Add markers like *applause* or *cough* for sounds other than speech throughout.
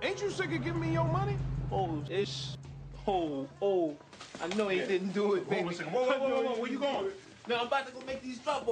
Ain't you sick of giving me your money? Oh, ish. Oh, oh. I know he didn't do it, baby. Hold on a second. Whoa, whoa, whoa, whoa, where you going? No, I'm about to go make these drop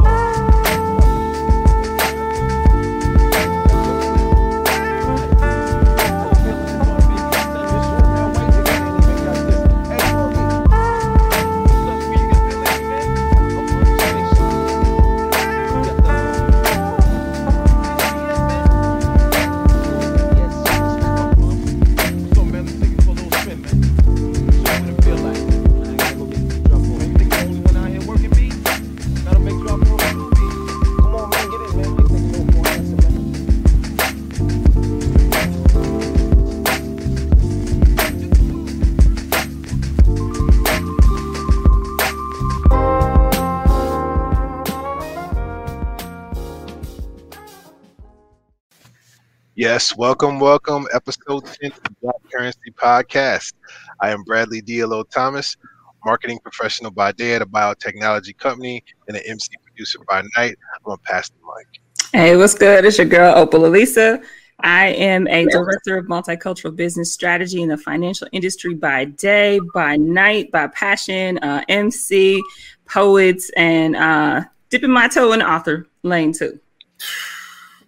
Yes, welcome, welcome. Episode 10 of the Black Currency Podcast. I am Bradley Diallo Thomas, marketing professional by day at a biotechnology company and an MC producer by night. I'm going to pass the mic. Hey, what's good? It's your girl, Opal Elisa. I am a director of multicultural business strategy in the financial industry by day, by night, by passion, uh, MC, poets, and uh, dipping my toe in the author lane too.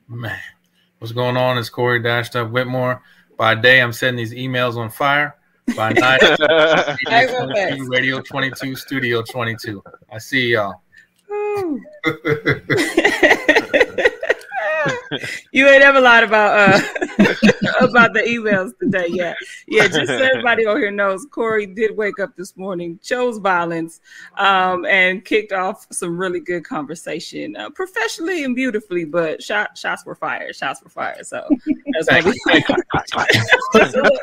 Man, what's going on? It's Corey Dashed Up Whitmore. By day, I'm setting these emails on fire. By *laughs* night, Radio 22, Radio 22, Studio 22. I see y'all. *laughs* *laughs* *laughs* you ain't ever lied about uh *laughs* about the emails today yeah. Yeah just so everybody on here knows corey did wake up this morning chose violence um and kicked off some really good conversation uh, professionally and beautifully but shot, shots were fired shots were fired so that's why we there's *laughs* a, little,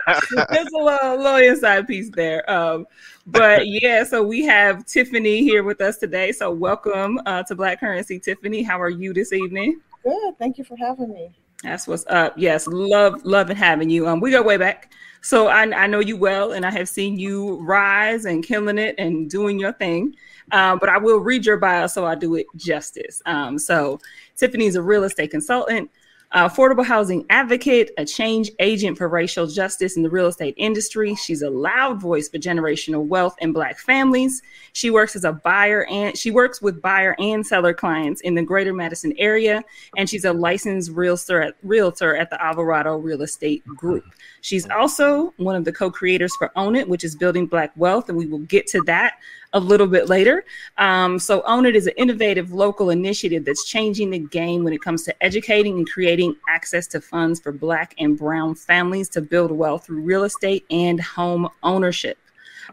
there's a little, little inside piece there um but yeah so we have tiffany here with us today so welcome uh, to black currency. Tiffany how are you this evening Good. Thank you for having me. That's what's up. Yes, love, loving having you. Um, we go way back, so I, I know you well, and I have seen you rise and killing it and doing your thing. Um, but I will read your bio so I do it justice. Um, so Tiffany's a real estate consultant, affordable housing advocate, a change agent for racial justice in the real estate industry. She's a loud voice for generational wealth in Black families. She works as a buyer and she works with buyer and seller clients in the greater Madison area. And she's a licensed realtor at, realtor at the Alvarado Real Estate Group. She's also one of the co creators for Own It, which is building Black wealth. And we will get to that a little bit later. Um, so, Own It is an innovative local initiative that's changing the game when it comes to educating and creating access to funds for Black and Brown families to build wealth through real estate and home ownership.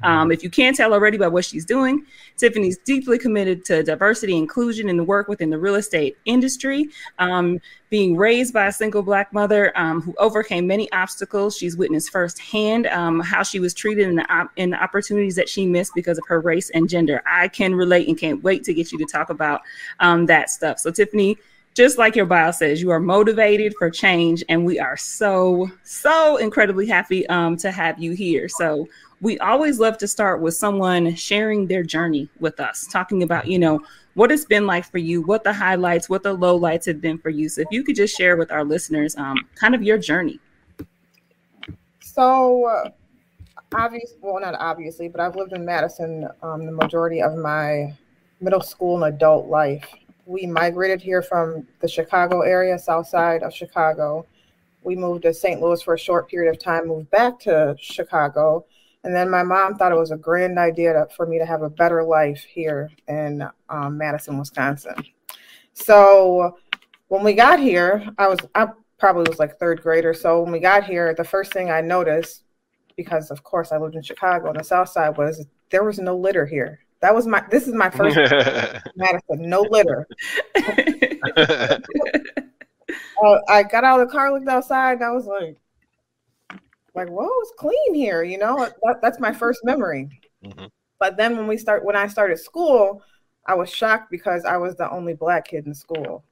Um, if you can't tell already by what she's doing, Tiffany's deeply committed to diversity, inclusion, and the work within the real estate industry. Um, being raised by a single Black mother um, who overcame many obstacles, she's witnessed firsthand um, how she was treated in the, op- in the opportunities that she missed because of her race and gender. I can relate and can't wait to get you to talk about um, that stuff. So, Tiffany, just like your bio says, you are motivated for change, and we are so, so incredibly happy um, to have you here. So, we always love to start with someone sharing their journey with us, talking about, you know, what it's been like for you, what the highlights, what the lowlights have been for you. So, if you could just share with our listeners um, kind of your journey. So, uh, obvious, well, not obviously, but I've lived in Madison um, the majority of my middle school and adult life. We migrated here from the Chicago area, south side of Chicago. We moved to St. Louis for a short period of time, moved back to Chicago. And then my mom thought it was a grand idea to, for me to have a better life here in um, Madison, Wisconsin. So when we got here, I was, I probably was like third grade or so. When we got here, the first thing I noticed, because of course I lived in Chicago on the south side, was there was no litter here. That was my, this is my first *laughs* Madison, no litter. *laughs* uh, I got out of the car, looked outside, and I was like, like, whoa, it's clean here. You know, that, that's my first memory. Mm-hmm. But then when we start, when I started school, I was shocked because I was the only black kid in school.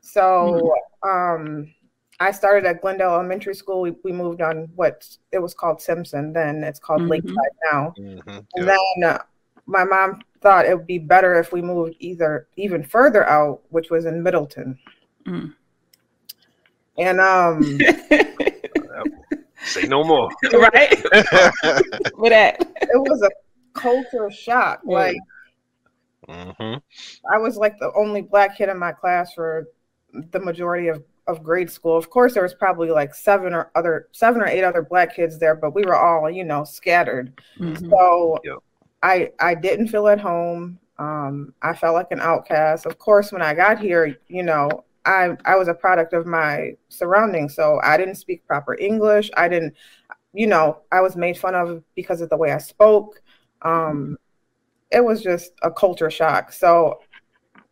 So mm-hmm. um, I started at Glendale Elementary School. We, we moved on what it was called Simpson. Then it's called mm-hmm. Lakeside now. Mm-hmm. And then uh, my mom thought it would be better if we moved either even further out, which was in Middleton. Mm. And um, *laughs* Say no more. *laughs* right? *laughs* With that. It was a culture shock. Like hmm I was like the only black kid in my class for the majority of, of grade school. Of course, there was probably like seven or other seven or eight other black kids there, but we were all, you know, scattered. Mhm. So Yep. I I didn't feel at home. Um, I felt like an outcast. Of course, when I got here, you know, I I was a product of my surroundings. So I didn't speak proper English. I didn't, you know, I was made fun of because of the way I spoke. Um, it was just a culture shock. So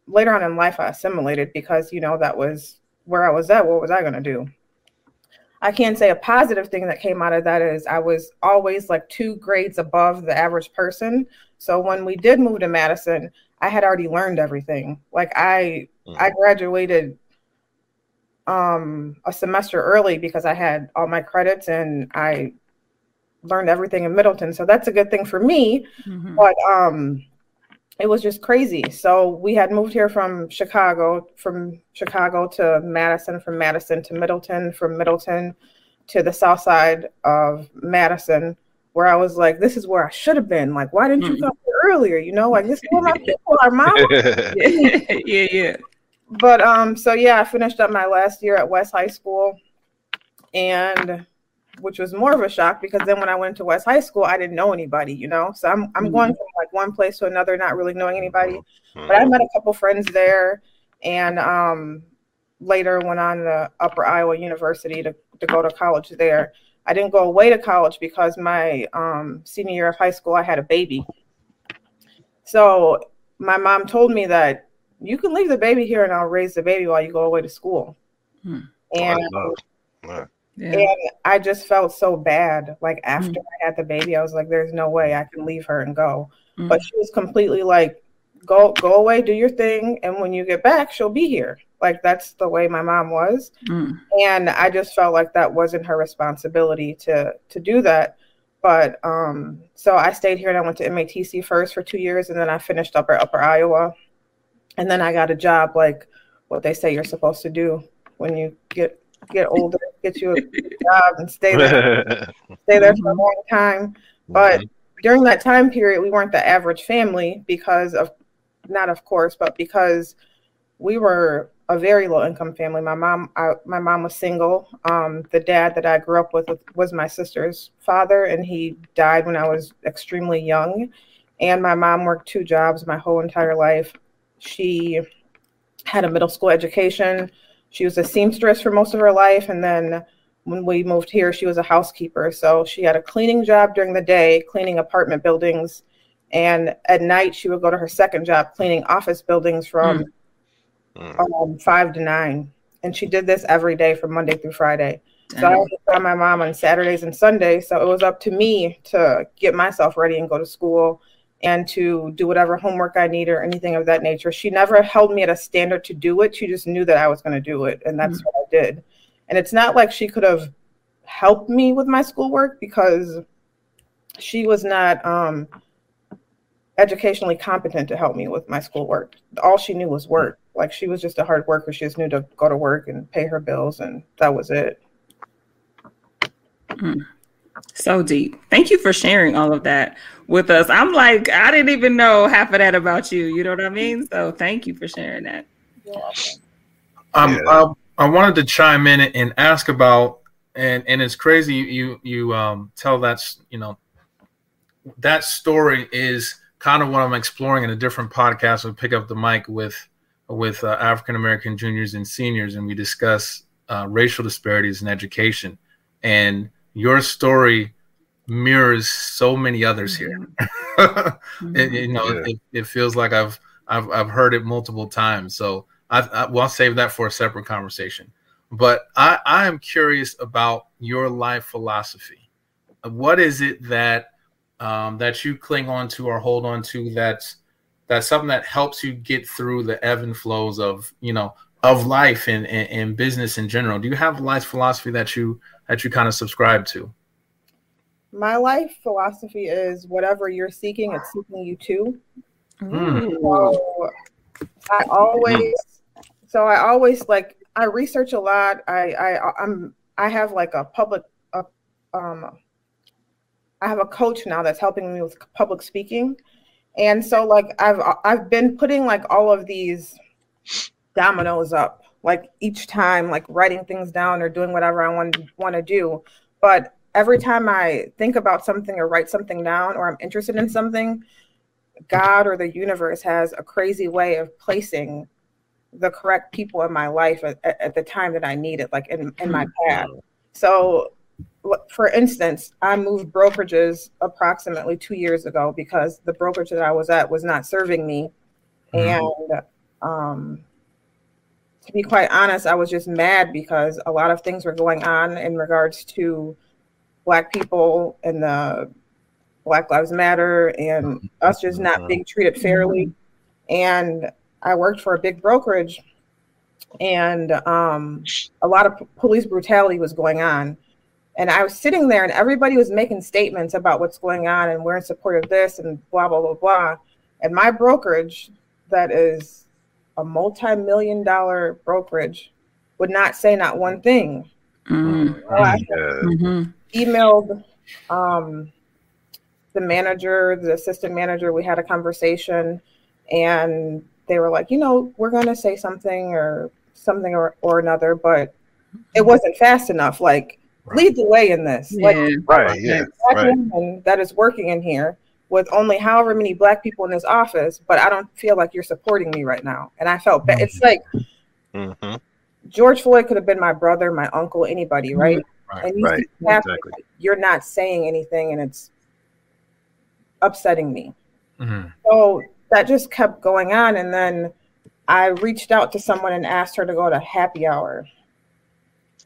later on in life, I assimilated because you know that was where I was at. What was I to do? I can't say a positive thing that came out of that is I was always like two grades above the average person. So when we did move to Madison, I had already learned everything. Like I I graduated um a semester early because I had all my credits and I learned everything in Middleton. So that's a good thing for me Mhm. but um it was just crazy so we had moved here from chicago from chicago to madison from madison to middleton from middleton to the south side of madison where i was like this is where i should have been like why didn't you Mm. come here earlier you know like this is where my *laughs* people are mom *laughs* *laughs* yeah, yeah. But um so yeah i finished up my last year at west high school and which was more of a shock because then when i went to west high school i didn't know anybody you know? So i'm, I'm going from like one place to another not really knowing anybody. But i met a couple friends there and um later went on to upper iowa university to, to go to college there. I didn't go away to college because my um, senior year of high school i had a baby. So my mom told me that you can leave the baby here and i'll raise the baby while you go away to school Hmm. and Right. yeah. and I just felt so bad. Like after I had the baby, I was like, "There's no way I can leave her and go." Mm. But she was completely like, "Go, go away, do your thing, and when you get back, she'll be here." Like that's the way my mom was, Mm. and I just felt like that wasn't her responsibility to to do that. But um, so I stayed here and I went to MATC first for two years, and then I finished up at Upper Iowa, and then I got a job like what they say you're supposed to do when you get get older, get you a *laughs* job and stay there, stay there for a long time. But during that time period, we weren't the average family because of, not of course, but because we were a very low income family. My mom, I, my mom was single. Um, the dad that I grew up with was my sister's father, and he died when I was extremely young. And my mom worked two jobs my whole entire life. She had a middle school education. She was a seamstress for most of her life, and then when we moved here, she was a housekeeper. So she had a cleaning job during the day, cleaning apartment buildings. And at night, she would go to her second job, cleaning office buildings from um, five to nine. And she did this every day from Monday through Friday. So I to find my mom on Saturdays and Sundays. So it was up to me to get myself ready and go to school and to do whatever homework I need or anything of that nature. She never held me at a standard to do it. She just knew that I was going to do it. And that's what I did. And it's not like she could have helped me with my schoolwork because she was not um, educationally competent to help me with my schoolwork. All she knew was work. Like she was just a hard worker. She just knew to go to work and pay her bills, and that was it. So deep. Thank you for sharing all of that with us. I'm like, I didn't even know half of that about you. You know what I mean? So thank you for sharing that. Um, Yeah. I, I wanted to chime in and ask about, and and it's crazy you you um tell that s- you know that story is kind of what I'm exploring in a different podcast. We pick up the mic with with uh, African American juniors and seniors, and we discuss uh, racial disparities in education. And your story mirrors so many others here. it, *laughs* you know, Yeah. it, it feels like I've I've I've heard it multiple times. So I, I well, I'll save that for a separate conversation. But I I am curious about your life philosophy. What is it that um, that you cling on to or hold on to that's that's something that helps you get through the ebb and flows of you know of life and, and, and business in general. Do you have a life philosophy that you that you kind of subscribe to? My life philosophy is whatever you're seeking, it's seeking you too. Mm. So I always, so I always like I research a lot. I I I'm I have like a public a um, I have a coach now that's helping me with public speaking, and so like I've I've been putting like all of these dominoes up, like each time, like writing things down or doing whatever I want want to do, but every time I think about something or write something down or I'm interested in something, God or the universe has a crazy way of placing the correct people in my life at, at the time that I need it, like in, in my mm-hmm. path. So, for instance, I moved brokerages approximately two years ago because the brokerage that I was at was not serving me. Mm-hmm. And um, to be quite honest, I was just mad because a lot of things were going on in regards to black people and the Black Lives Matter and us just not mm-hmm. being treated fairly. And I worked for a big brokerage, and um, a lot of p- police brutality was going on. And I was sitting there, and everybody was making statements about what's going on, and we're in support of this, and blah blah blah blah. And my brokerage, that is a multi-million dollar brokerage, would not say not one thing. Mm-hmm. So I, mm-hmm emailed um, the manager, the assistant manager. We had a conversation, and they were like, you know, we're going to say something or something or, or another, but it wasn't fast enough. Like, right. lead the way in this. Yeah. Like, right, yeah, right. that is working in here with only however many black people in this office, but I don't feel like you're supporting me right now. And I felt bad. It's like mm-hmm. George Floyd could have been my brother, my uncle, anybody, right? Right. And you right. exactly. you're not saying anything and it's upsetting me. Mm-hmm. So that just kept going on. And then I reached out to someone and asked her to go to happy hour.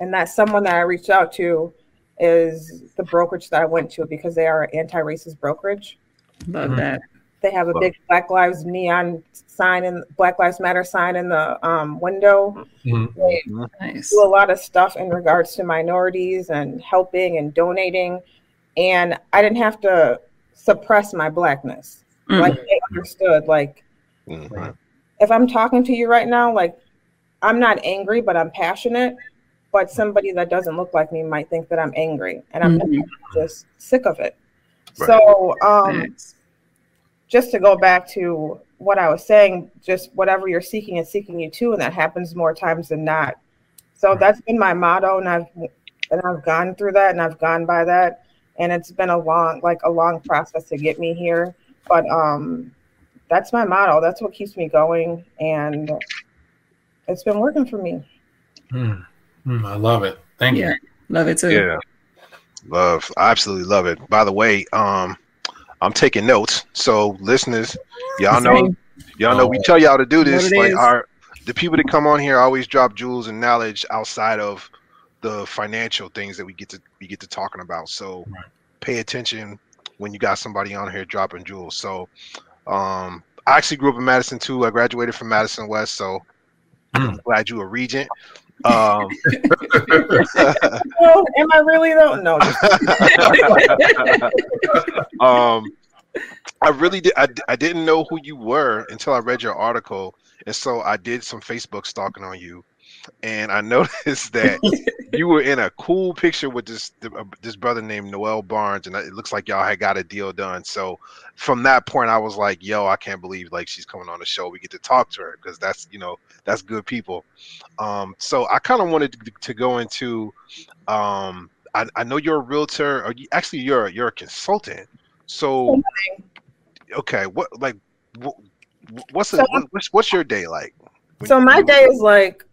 And that someone that I reached out to is the brokerage that I went to because they are an anti racist brokerage. Love mm-hmm. that. They have a big Black Lives neon sign and Black Lives Matter sign in the um, window. Mm-hmm. They nice. do a lot of stuff in regards to minorities and helping and donating. And I didn't have to suppress my blackness. Mm-hmm. Like they understood. Like mm-hmm. if I'm talking to you right now, like I'm not angry, but I'm passionate. But somebody that doesn't look like me might think that I'm angry, and I'm mm-hmm. just sick of it. Right. So, um, just to go back to what I was saying, just whatever you're seeking is seeking you to, and that happens more times than not. So that's been my motto, and I've and I've gone through that, and I've gone by that, and it's been a long, like a long process to get me here. But um, that's my motto. That's what keeps me going, and it's been working for me. Mm. Mm, I love it. Thank yeah. you. Love it too. Yeah, love. I absolutely love it. By the way, um, I'm taking notes. So listeners, y'all know y'all know we tell y'all to do this. Like is. our the people that come on here always drop jewels and knowledge outside of the financial things that we get to we get to talking about. So right. pay attention when you got somebody on here dropping jewels. So um I actually grew up in Madison too. I graduated from Madison West, so mm. I'm glad you a regent. Um, *laughs* well, am I really though? No. *laughs* um, I really did. I, I didn't know who you were until I read your article, and so I did some Facebook stalking on you, and I *laughs* noticed that you were in a cool picture with this uh, this brother named Noel Barnes, and it looks like y'all had got a deal done. So from that point, I was like, "Yo, I can't believe like she's coming on the show. We get to talk to her because that's you know that's good people." Um, so I kind of wanted to, to, go into. Um, I, I know you're a realtor, or you, actually you're you're a consultant. So okay, what like what, what's, so, what's what's your day like? So my day is like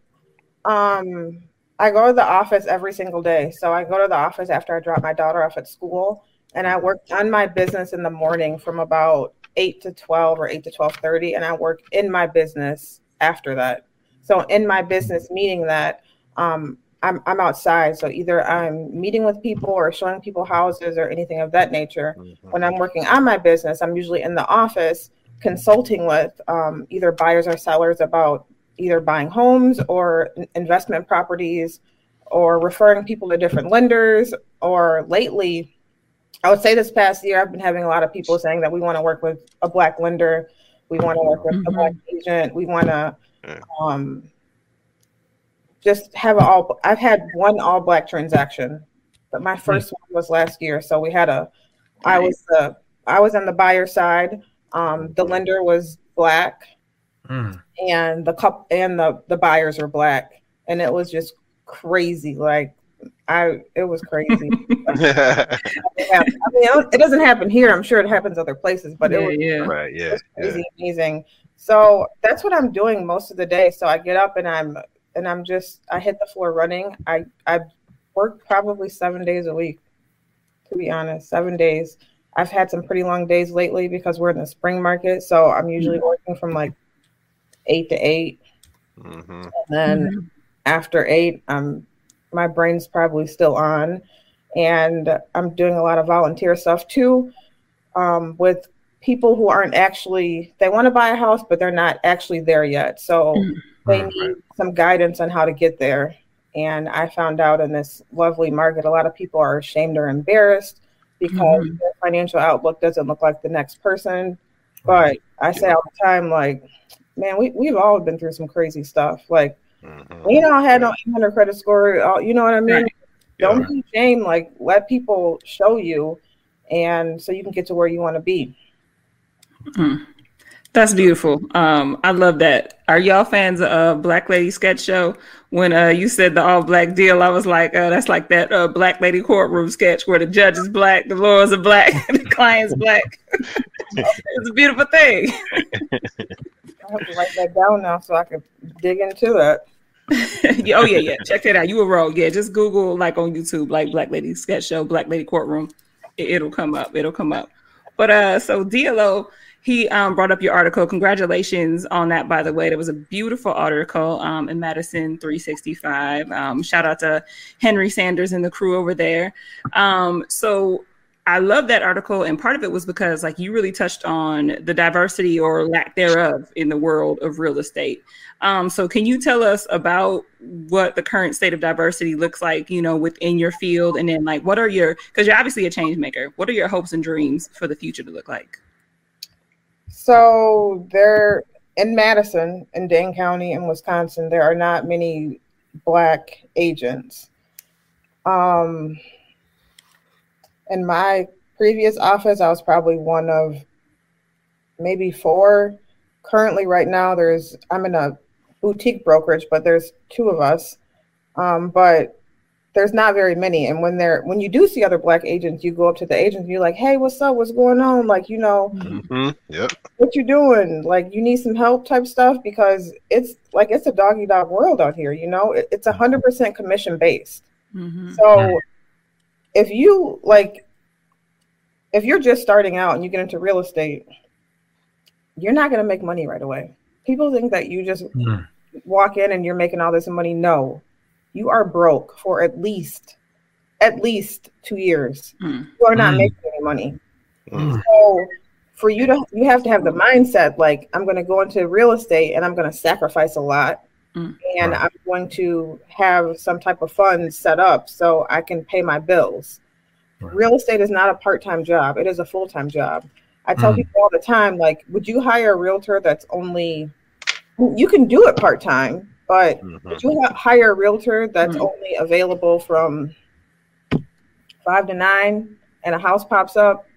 um, I go to the office every single day. So I go to the office after I drop my daughter off at school, and I work on my business in the morning from about eight to twelve or eight to twelve thirty, and I work in my business after that. So in my business, meaning that um, I'm I'm outside. So either I'm meeting with people or showing people houses or anything of that nature. Mm-hmm. When I'm working on my business, I'm usually in the office consulting with um, either buyers or sellers about either buying homes or investment properties or referring people to different lenders or lately i would say this past year i've been having a lot of people saying that we want to work with a black lender. We want to work with mm-hmm. a black agent. We want to um, just have all i've had one all black transaction but my first one was last year. So we had a, I was the, I was on the buyer side. Um, the lender was black, Mm. and the cup and the the buyers are black, and it was just crazy. Like I, it was crazy. right, *laughs* It. I mean, it doesn't happen here. I'm sure it happens other places, but it yeah, was yeah. yeah. it's yeah. crazy amazing so that's what i'm doing most of the day so i get up and i'm and i'm just i hit the floor running i i work probably seven days a week to be honest seven days i've had some pretty long days lately because we're in the spring market so i'm usually working from like eight to eight. Mhm. and then after eight i'm my brain's probably still on. And i'm doing a lot of volunteer stuff too um, with people who aren't actually they want to buy a house but they're not actually there yet. So they Mm, need some guidance on how to get there. And i found out in this lovely market a lot of people are ashamed or embarrassed because Mhm. their financial outlook doesn't look like the next person. But i say all the time like man we, we've all been through some crazy stuff like Mhm. we don't have no 800 credit score. uh, You know what I mean? Right. Don't Yeah. be ashamed. Like let people show you, and so you can get to where you want to be. That's beautiful. Um, I love that. Are y'all fans of Black Lady Sketch Show? When uh, you said the all black deal, I was like, uh, that's like that uh, Black Lady courtroom sketch where the judge is black, the lawyers are black, *laughs* the client's black. *laughs* *laughs* it's a beautiful thing. I have to write that down now so I can dig into that. *laughs* Yeah, oh yeah, yeah. Check that out. You were wrong. Yeah, just Google like on YouTube, like Black Lady Sketch Show, Black Lady Courtroom. It, it'll come up. It'll come up. But uh, so DLO, he um brought up your article. Congratulations on that, by the way. It was a beautiful article um in Madison 365. Um, shout out to Henry Sanders and the crew over there. Um, so I love that article, and part of it was because like you really touched on the diversity or lack thereof in the world of real estate. Um, so can you tell us about what the current state of diversity looks like, you know, within your field, and then like what are your because you're obviously a change maker. What are your hopes and dreams for the future to look like? So there in Madison, in Dane County, in Wisconsin, there are not many black agents. Um, in my previous office, I was probably one of maybe four. Currently, right now, there's I'm in a boutique brokerage, but there's two of us. Um, but there's not very many. And when they're when you do see other black agents, you go up to the agents and you're like, "Hey, what's up? What's going on?" Like, you know, Mhm. Yep. what you doing? Like, you need some help type stuff because it's like it's a doggy dog world out here. You know, It- it's a hundred percent commission based. Mm-hmm. So if you like, if you're just starting out and you get into real estate, you're not going to make money right away. People think that you just Mm. walk in and you're making all this money. No, you are broke for at least, at least two years. Mm. You are not Mm. making any money. Mm. So for you to, you have to have the mindset like I'm going to go into real estate and I'm going to sacrifice a lot. And Right. I'm going to have some type of fund set up so I can pay my bills. Right. Real estate is not a part-time job; it is a full-time job. I tell Mm. people all the time, like, would you hire a realtor that's only you can do it part-time, but Mhm. would you hire a realtor that's Mm. only available from five to nine and a house pops up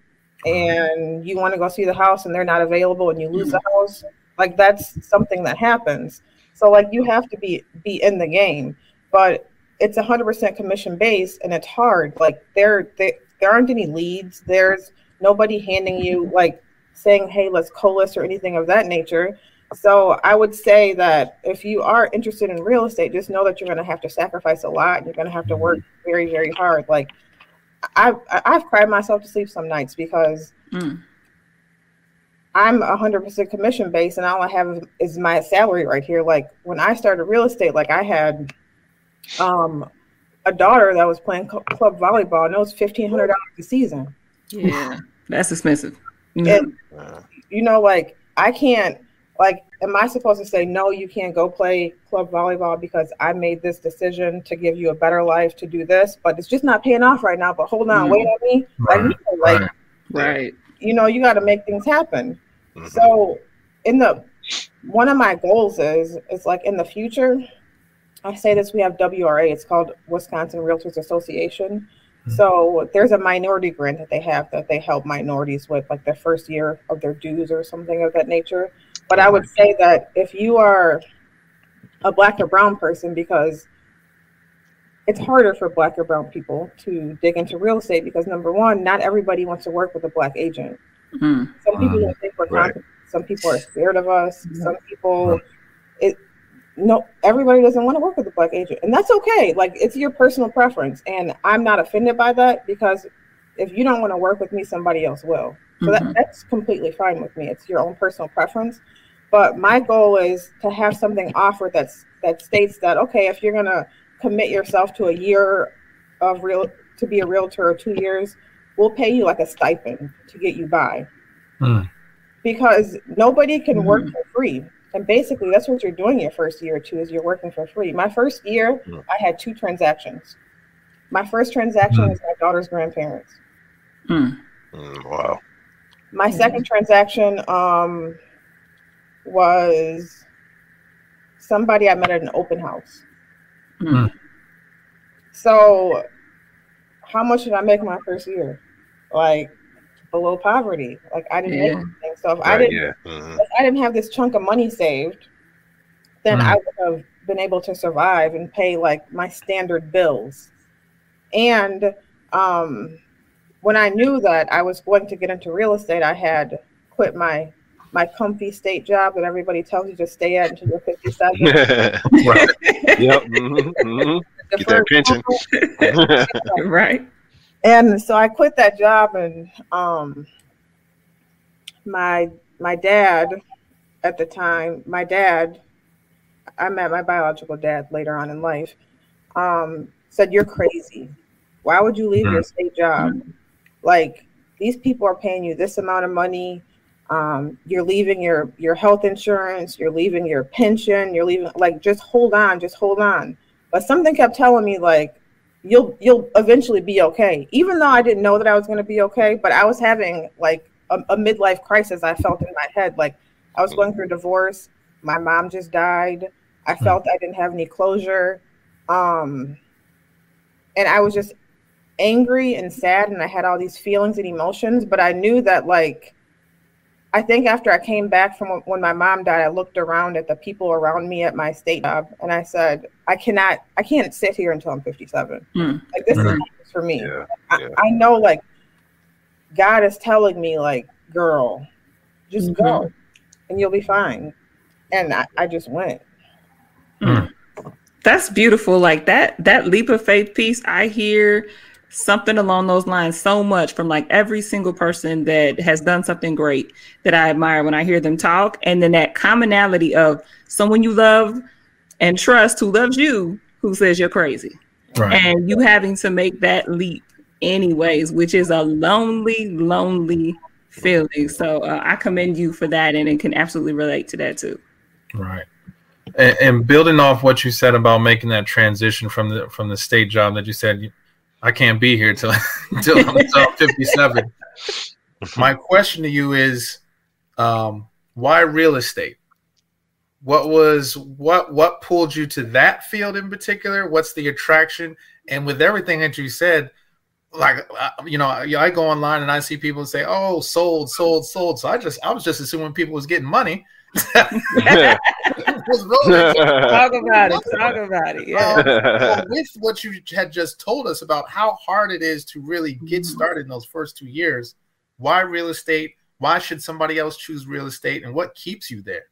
and you want to go see the house and they're not available and you lose the house like that's something that happens so like you have to be be in the game but it's 100% commission based and it's hard like there they, there aren't any leads there's nobody handing you like saying hey let's co-list or anything of that nature so I would say that if you are interested in real estate, just know that you're going to have to sacrifice a lot. You're going to have to work very, very hard. Like I've I've cried myself to sleep some nights because Mm. I'm 100% commission based, and all I have is my salary right here. Like when I started real estate, like I had um a daughter that was playing cl- club volleyball, and it was fifteen hundred dollars a season. Yeah, that's expensive. And you know, like I can't like am I supposed to say no, you can't go play club volleyball because I made this decision to give you a better life to do this, but it's just not paying off right now. But hold on, Mm. wait on me. Like, you know, like right. right. You know, you got to make things happen. mhm. So, in the one of my goals is is like in the future. I say this: we have WRA. It's called Wisconsin Realtors Association, Mm-hmm. So there's a minority grant that they have that they help minorities with, like the first year of their dues or something of that nature. But I would say that if you are a black or brown person, because it's harder for black or brown people to dig into real estate because number one, not everybody wants to work with a black agent. Mm. Some people mm. don't think we're right. Some people are scared of us. Mm. Some people, it no, everybody doesn't want to work with a black agent, and that's okay. Like it's your personal preference, and I'm not offended by that because if you don't want to work with me, somebody else will. So mm-hmm. that, that's completely fine with me. It's your own personal preference. But my goal is to have something offered that's that states that okay, if you're gonna commit yourself to a year of real to be a realtor or two years, we'll pay you like a stipend to get you by. Mm. Because nobody can mm. work for free. And basically that's what you're doing your first year or two is you're working for free. My first year, mm. I had two transactions. My first transaction was my daughter's grandparents. wow. My second transaction um, was somebody I met at an open house. Mm. So, how much did I make my first year? Like below poverty. Like I didn't yeah. make anything. So if right, I didn't, yeah. mm-hmm. if I didn't have this chunk of money saved, then mm. I would have been able to survive and pay like my standard bills. And um, when I knew that I was going to get into real estate, I had quit my my comfy state job that everybody tells you to stay at until you're 57. *laughs* right. Yep. Mm-hmm. Mm-hmm. Get that pension. *laughs* right. And so I quit that job and um my my dad at the time, my dad, I met my biological dad later on in life, um, said, You're crazy. Why would you leave mm-hmm. your state job? Like these people are paying you this amount of money um, you're leaving your your health insurance you're leaving your pension you're leaving like just hold on just hold on. But something kept telling me like you'll you'll eventually be okay. Even though i didn't know that i was going to be okay but i was having like a, a, midlife crisis i felt in my head. Like i was going through a divorce my mom just died i hmm. felt i didn't have any closure um and i was just angry and sad and i had all these feelings and emotions but i knew that like I think after I came back from when my mom died, I looked around at the people around me at my state job, and I said, "I cannot, I can't sit here until I'm 57. Mm. Like this mm-hmm. is for me. Yeah, yeah. I, I, know, like God is telling me, like, girl, just mm-hmm. go, and you'll be fine." And I, I just went. Mm. That's beautiful. Like that, that leap of faith piece. I hear something along those lines so much from like every single person that has done something great that I admire when I hear them talk. And then that commonality of someone you love and trust who loves you who says you're crazy. Right. And you having to make that leap anyways, which is a lonely, lonely feeling. So uh, I commend you for that and it can absolutely relate to that too. Right. And, and, building off what you said about making that transition from the from the state job that you said I can't be here till *laughs* until *laughs* I'm 57. My question to you is, um, why real estate? What was what what pulled you to that field in particular? What's the attraction? And with everything that you said, like you know, I go online and I see people say, "Oh, sold, sold, sold." So I just I was just assuming people was getting money Talk about it. *laughs* Talk about it. Yeah. Um, with what you had just told us about how hard it is to really get mm-hmm. started in those first two years, why real estate? Why should somebody else choose real estate? And what keeps you there?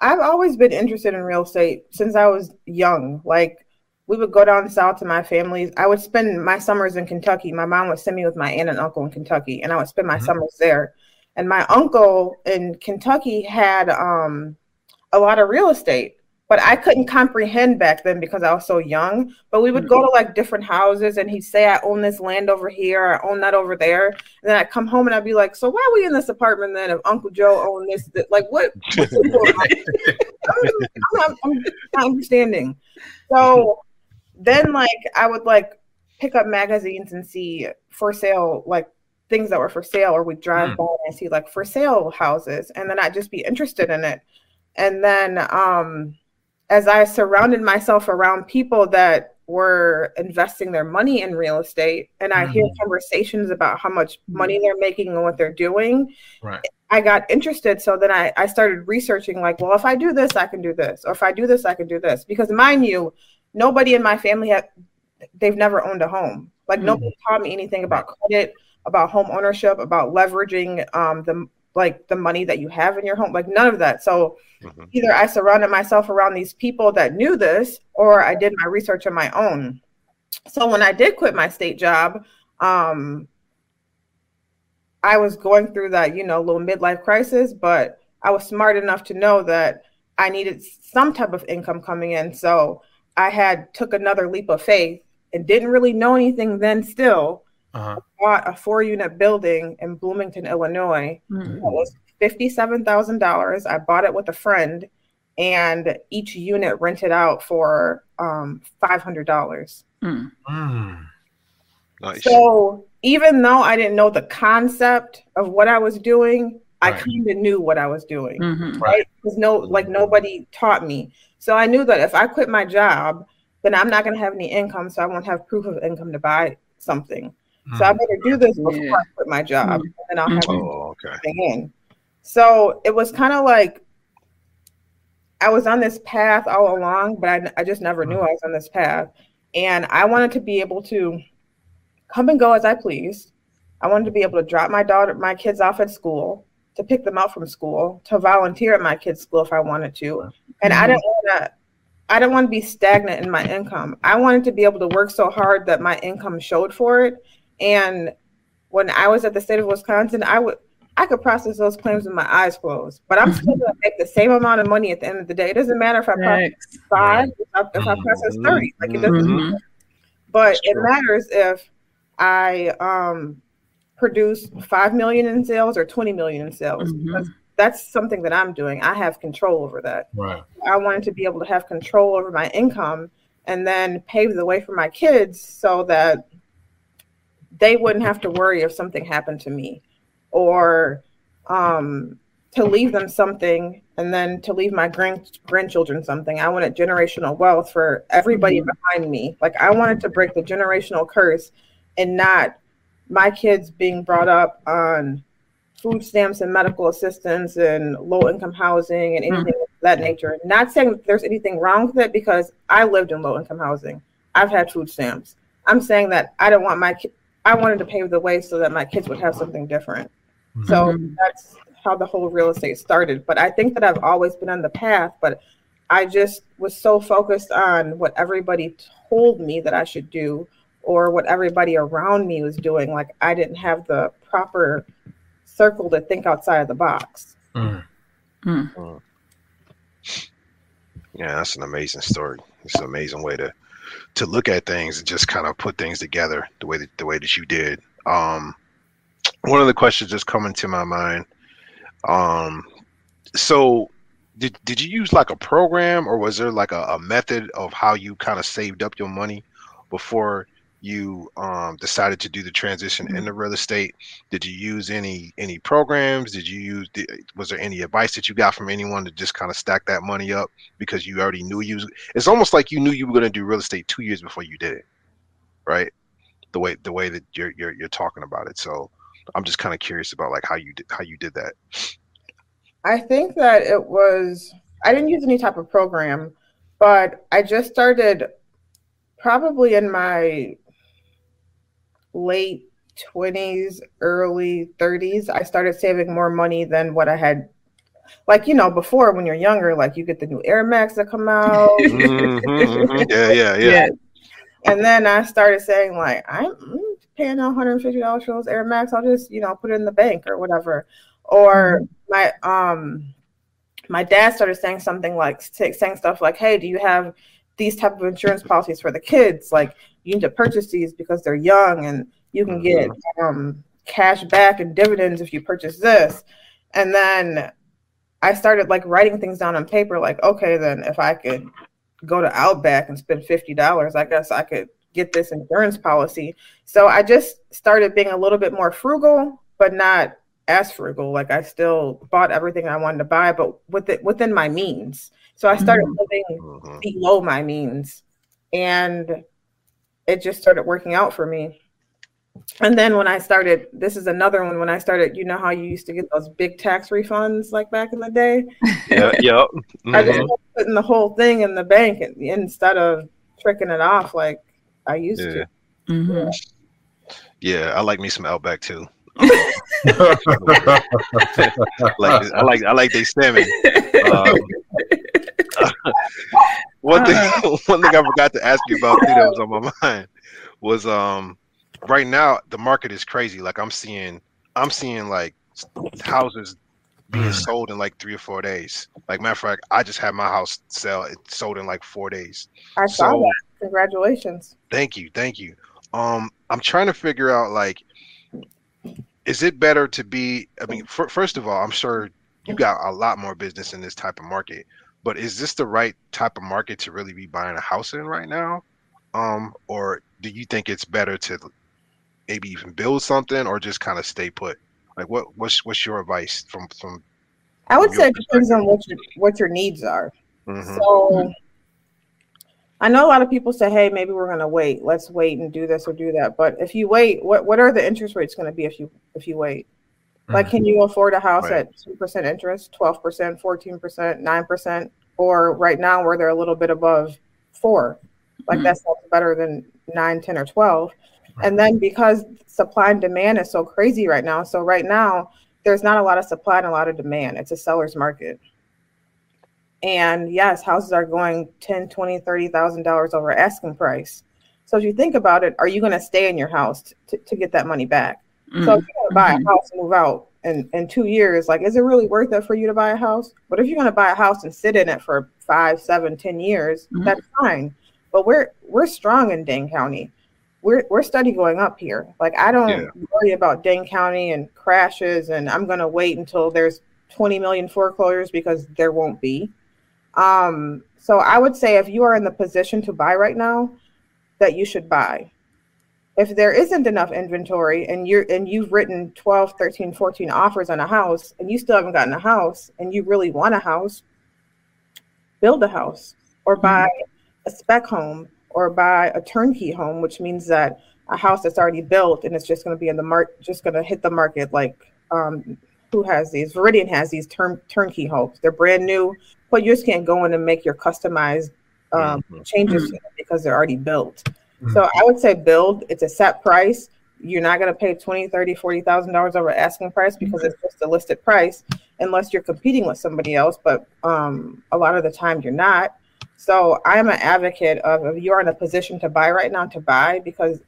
I've always been interested in real estate since I was young. Like we would go down south to my families. I would spend my summers in Kentucky. My mom would send me with my aunt and uncle in Kentucky, and I would spend my mm-hmm. summers there. And my uncle in Kentucky had um, a lot of real estate, but I couldn't comprehend back then because I was so young. But we would go to like different houses and he'd say, I own this land over here, I own that over there. And then I'd come home and I'd be like, So why are we in this apartment then if Uncle Joe owned this? Like, what? *laughs* I'm, I'm, I'm not understanding. So then, like, I would like pick up magazines and see for sale, like things that were for sale or we'd drive mm. by and see like for sale houses and then I'd just be interested in it. And then um as I surrounded myself around people that were investing their money in real estate and I mm-hmm. hear conversations about how much money they're making and what they're doing, right. I got interested. So then I, I started researching, like, well, if I do this, I can do this. Or if I do this, I can do this. Because mind you, nobody in my family had, they've never owned a home. Like, mm-hmm. nobody taught me anything about credit, about home ownership, about leveraging um, the like the money that you have in your home, like none of that. So mm-hmm. either I surrounded myself around these people that knew this, or I did my research on my own. So when I did quit my state job, um, I was going through that, you know, little midlife crisis, but I was smart enough to know that I needed some type of income coming in. So I had took another leap of faith and didn't really know anything then still uh-huh. bought a four unit building in Bloomington, Illinois. Mm-hmm. It was $57,000. I bought it with a friend, and each unit rented out for um, $500. Mm. Mm. Nice. So even though I didn't know the concept of what I was doing, right. I kind of knew what I was doing, mm-hmm. right? Because no, like nobody taught me. So I knew that if I quit my job, then I'm not going to have any income, so I won't have proof of income to buy something. So I better do this before yeah. I quit my job, mm-hmm. and then I'll have oh, okay. in. So it was kind of like I was on this path all along, but I, I just never knew I was on this path. And I wanted to be able to come and go as I pleased. I wanted to be able to drop my daughter, my kids off at school, to pick them up from school, to volunteer at my kids' school if I wanted to. And mm-hmm. I didn't want to I didn't want to be stagnant in my income. I wanted to be able to work so hard that my income showed for it and when I was at the state of Wisconsin, I would I could process those claims with my eyes closed, but I'm still going to make the same amount of money at the end of the day. It doesn't matter if I process five, if I, if I process mm-hmm. thirty, like it doesn't. Mm-hmm. Matter. But it matters if I um, produce five million in sales or twenty million in sales. Mm-hmm. That's something that I'm doing. I have control over that. Right. I wanted to be able to have control over my income and then pave the way for my kids so that they wouldn't have to worry if something happened to me or um, to leave them something and then to leave my grand- grandchildren something. I wanted generational wealth for everybody mm-hmm. behind me. Like I wanted to break the generational curse and not my kids being brought up on food stamps and medical assistance and low income housing and anything mm-hmm. of that nature. Not saying there's anything wrong with it because I lived in low income housing. I've had food stamps. I'm saying that I don't want my I wanted to pave the way so that my kids would have something different. Mm-hmm. So that's how the whole real estate started. But I think that I've always been on the path, but I just was so focused on what everybody told me that I should do or what everybody around me was doing. Like I didn't have the proper circle to think outside of the box. Mm. Mm. Yeah, that's an amazing story. It's an amazing way to to look at things and just kind of put things together the way that the way that you did. Um, one of the questions just coming to my mind. Um, so did did you use like a program or was there like a, a method of how you kind of saved up your money before you um, decided to do the transition mm-hmm. into real estate? Did you use any any programs? Did you use was there any advice that you got from anyone to just kind of stack that money up because you already knew you was, it's almost like you knew you were going to do real estate two years before you did it right? The way the way that you're you're, you're talking about it. So i'm just kind of curious about like how you did how you did that. I think that it was i didn't use any type of program but i just started probably in my late 20s, early 30s, I started saving more money than what I had. Like, you know, before when you're younger, like you get the new Air Max that come out. *laughs* mm-hmm, mm-hmm. Yeah, yeah, yeah, yeah. And then I started saying, like, I'm paying $150 for those Air Max. I'll just, you know, put it in the bank or whatever. Or mm-hmm. my, um, my dad started saying something like saying stuff like, "Hey, do you have these type of insurance policies for the kids. Like you need to purchase these because they're young and you can get mm-hmm. um, cash back and dividends if you purchase this. And then I started like writing things down on paper, like, okay, then if I could go to Outback and spend $50, I guess I could get this insurance policy. So I just started being a little bit more frugal, but not as frugal. Like I still bought everything I wanted to buy, but with it within my means. So I started mm-hmm. living mm-hmm. below my means. And it just started working out for me. And then when I started, this is another one. When I started, you know how you used to get those big tax refunds like back in the day. Yeah, *laughs* yep. I just Mhm. putting the whole thing in the bank and- instead of tricking it off like I used Yeah. to. Mhm. Yeah, I like me some Outback too. *laughs* *laughs* like I like I like they salmon. Um, *laughs* one thing *laughs* one thing I forgot to ask you about too that was on my mind was um right now the market is crazy. Like I'm seeing I'm seeing like houses being Mm. sold in like three or four days. Like matter of fact, I just had my house sell it sold in like four days. I saw that. Congratulations. Thank you, thank you. Um, I'm trying to figure out like, is it better to be? I mean, fir- first of all, I'm sure you got a lot more business in this type of market, but is this the right type of market to really be buying a house in right now? Um, or do you think it's better to maybe even build something or just kind of stay put? Like, what what's what's your advice from from? I would say it depends on what your what your needs are. Mhm. So I know a lot of people say, "Hey, maybe we're going to wait. Let's wait and do this or do that." But if you wait, what what are the interest rates going to be if you if you wait? Like, can you afford a house Right. at two percent interest, twelve percent, fourteen percent, nine percent, or right now where they're a little bit above four? Like Mhm. that's better than nine, ten, or twelve. And then because supply and demand is so crazy right now, so right now there's not a lot of supply and a lot of demand. It's a seller's market. And yes, houses are going 10, 20, 30,000 dollars over asking price. So if you think about it, are you going to stay in your house to, to get that money back? So if you're to buy a house and move out in, in two years, like, is it really worth it for you to buy a house? But if you're going to buy a house and sit in it for five, seven, ten years, Mhm. that's fine. But we're we're strong in Dane County. We're we're steady going up here. Like I don't Yeah. worry about Dane County and crashes, and I'm going to wait until there's 20 million foreclosures because there won't be. Um, so I would say if you are in the position to buy right now, that you should buy. If there isn't enough inventory and you're and you've written 12, 13, 14 offers on a house and you still haven't gotten a house and you really want a house, build a house or buy a spec home or buy a turnkey home, which means that a house that's already built and it's just going to be in the market, just going to hit the market like um, who has these? Veridian has these turn turnkey homes. They're brand new, but you just can't go in and make your customized um, Mhm. changes because they're already built. So I would say build. It's a set price. You're not going to pay 20, 30, 40,000 dollars over asking price because it's just a listed price unless you're competing with somebody else, but um, a lot of the time you're not. So I'm an advocate of if you're in a position to buy right now to buy because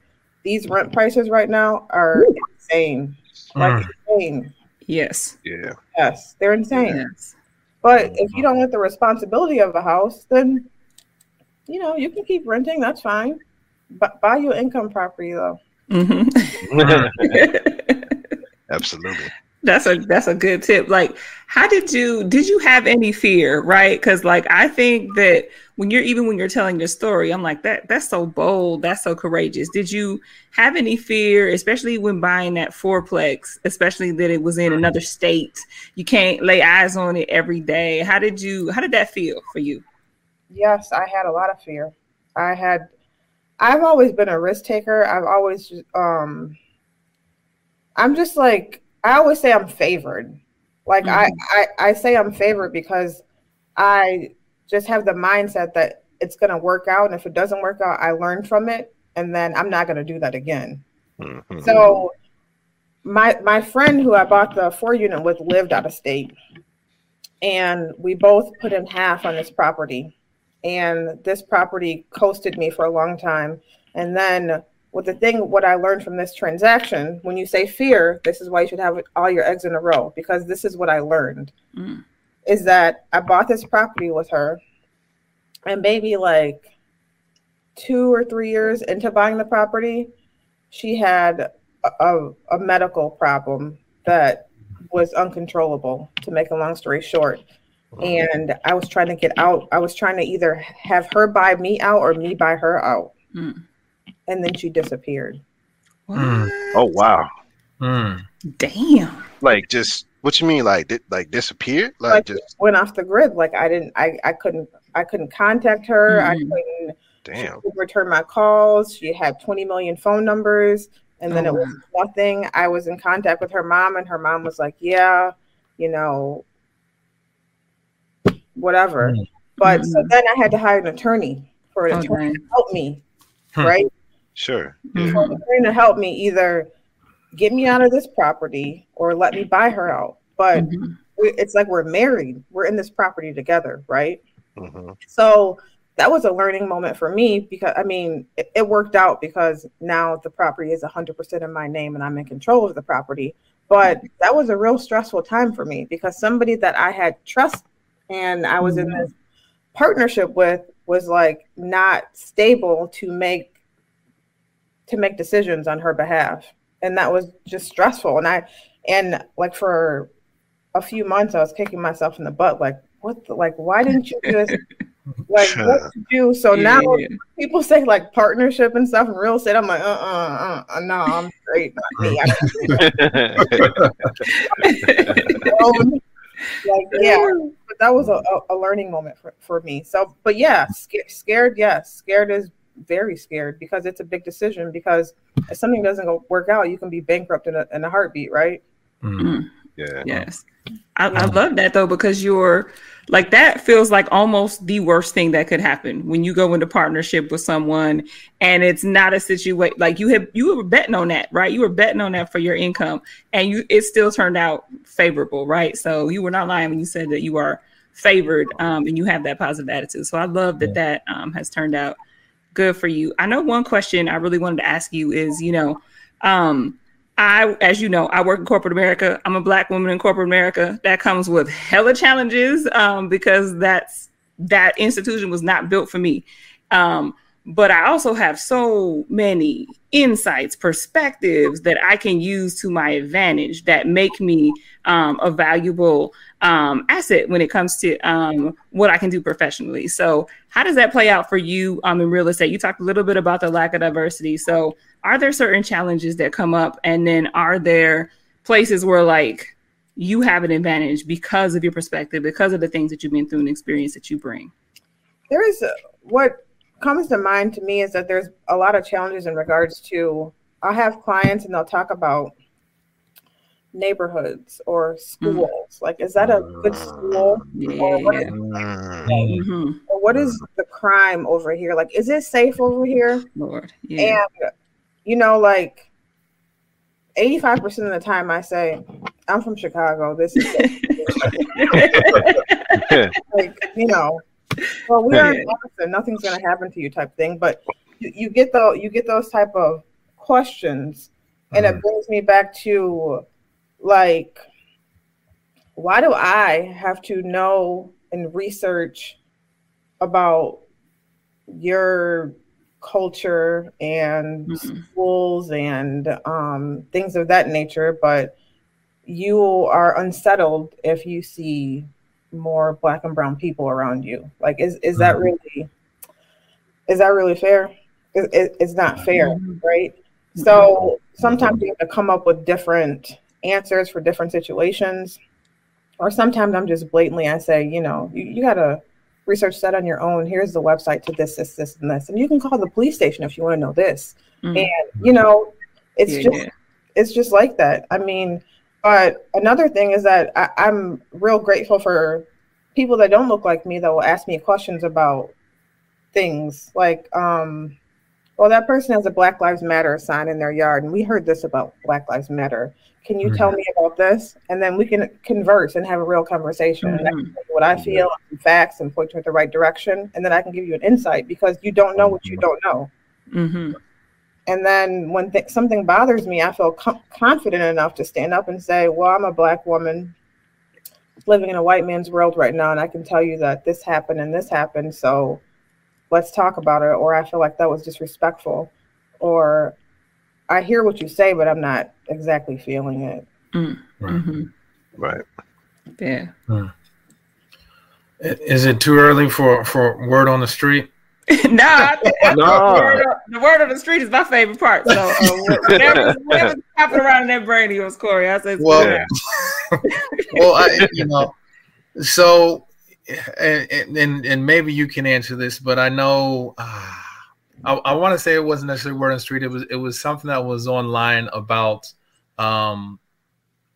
these rent prices right now are insane. Like Mm. insane. Yes. Yeah, Yes, they're insane. Yes. But if you don't get the responsibility of a house, then you know you can keep renting. That's fine. But buy your income property though. Mhm. *laughs* absolutely. that's a that's a good tip like how did you did you have any fear right because like i think that when you're even when you're telling your story i'm like that that's so bold that's so courageous did you have any fear especially when buying that fourplex especially that it was in another state you can't lay eyes on it every day how did you how did that feel for you Yes, I had a lot of fear. I had I've always been a risk taker. I've always um I'm just like I always say I'm favored. Like I, I I say I'm favored because I just have the mindset that it's gonna work out and if it doesn't work out, I learn from it and then I'm not gonna do that again. Mhm. So my my friend who I bought the four unit with lived out of state, and we both put in half on this property, and this property coasted me for a long time. And then with the thing, what I learned from this transaction, when you say fear, this is why you should have all your eggs in a row because this is what I learned, Mm. is that I bought this property with her, and maybe like two or three years into buying the property, she had a, a, a medical problem that was uncontrollable to make a long story short and i was trying to get out i was trying to either have her buy me out or me buy her out Mm. and then she disappeared Mm. Oh wow! Mm. damn Like just what you mean? Like di- like disappeared? Like Like, just went off the grid like i didn't i, I couldn't i couldn't contact her i Mhm. couldn't Damn. She return my calls. She had 20 million phone numbers, and then Oh, it was nothing. I was in contact with her mom, and her mom was like, "Yeah, you know, whatever." Mm. But so Mhm. then I had to hire an attorney for an attorney to help me, Hmm. right? Sure. Mhm. For an attorney to help me either get me out of this property or let me buy her out. But Mhm. we, it's like we're married. We're in this property together, right? hmm So that was a learning moment for me because I mean it, it worked out because now the property is 100% in my name and I'm in control of the property. But that was a real stressful time for me because somebody that I had trust and I was in Mhm. this partnership with was like not stable to make to make decisions on her behalf and that was just stressful and I and like for a few months I was kicking myself in the butt like what the, like why didn't you just *laughs* like what to do so now Yeah. people say like partnership and stuff in real estate i'm like uh uh uh, uh no i'm straight not me. *laughs* *laughs* like *laughs* yeah but that was a, a, a learning moment for, for me so but yeah scared, scared yes scared is very scared because it's a big decision because if something doesn't go work out you can be bankrupt in a, in a heartbeat right Mm. Yeah. Yes. I, I love that though, because you're like that feels like almost the worst thing that could happen when you go into partnership with someone and it's not a situation like you have you were betting on that, right? You were betting on that for your income and you it still turned out favorable, right? So you were not lying when you said that you are favored um, and you have that positive attitude. So I love that that um, has turned out good for you. I know one question I really wanted to ask you is, you know, um, I, as you know, I work in corporate America. I'm a black woman in corporate America. That comes with hella challenges um, because that's that institution was not built for me. Um, but I also have so many insights, perspectives that I can use to my advantage that make me um, a valuable um, asset when it comes to um, what I can do professionally. So, how does that play out for you um, in real estate? You talked a little bit about the lack of diversity. So, are there certain challenges that come up, and then are there places where like you have an advantage because of your perspective, because of the things that you've been through and experience that you bring? there is a, what comes to mind to me is that there's a lot of challenges in regards to i have clients and they'll talk about neighborhoods or schools like is that a good school Yeah. Or what is- Mm. hmm or what is the crime over here like is it safe over here Lord. Yeah. and you know like 85% of the time i say i'm from chicago this is *laughs* *laughs* like you know *laughs* well we are in nothing's going to happen to you type thing but you, you get the you get those type of questions and it brings me back to like why do i have to know and research about your culture and Mhm. schools and um, things of that nature but you are unsettled if you see more black and brown people around you like is is that Mhm. really is that really fair it, it, it's not fair Mhm. right so sometimes you have to come up with different answers for different situations or sometimes i'm just blatantly i say you know you, you gotta research that on your own here's the website to this this this and this and you can call the police station if you want to know this Mhm. and you know it's Yeah, just yeah. it's just like that. I mean, but another thing is that I, I'm real grateful for people that don't look like me that will ask me questions about things like, um, well, that person has a Black Lives Matter sign in their yard, and we heard this about Black Lives Matter. Can you tell me about this? And then we can converse and have a real conversation. I can what I feel, and facts, and point you in the right direction. And then I can give you an insight because you don't know what you don't know. Mhm. And then when th- something bothers me, I feel com- confident enough to stand up and say, Well, I'm a black woman living in a white man's world right now, and I can tell you that this happened and this happened. So let's talk about it. Or I feel like that was disrespectful. Or I hear what you say, but I'm not exactly feeling it. Right. Mhm. Right. Yeah. Is it too early for for word on the street? *laughs* no, I *laughs* think No. The, word of, the word of the street is my favorite part. So uh, *laughs* whatever, whatever's happening around in that brain of yours, Corey, I say Well, well, I, you know, so and, and and maybe you can answer this, but I know uh, I, I want to say it wasn't necessarily word on the street. It was it was something that was online about um,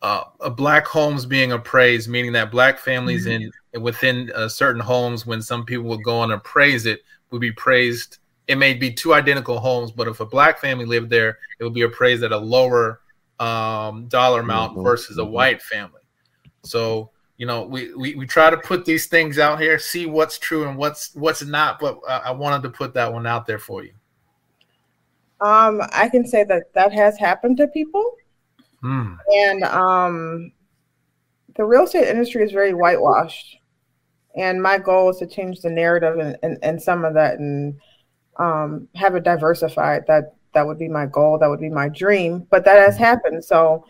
uh, black homes being appraised, meaning that black families mm-hmm. in within uh, certain homes, when some people would go and appraise it, would be praised. It may be two identical homes, but if a black family lived there, it would be appraised at a lower um, dollar amount mm-hmm. versus a mm-hmm. white family. So you know, we, we we try to put these things out here, see what's true and what's what's not. But I, I wanted to put that one out there for you. Um, I can say that that has happened to people, mm. and um, the real estate industry is very whitewashed. And my goal is to change the narrative and, and, and some of that and um, have it diversified. That that would be my goal. That would be my dream. But that has happened. So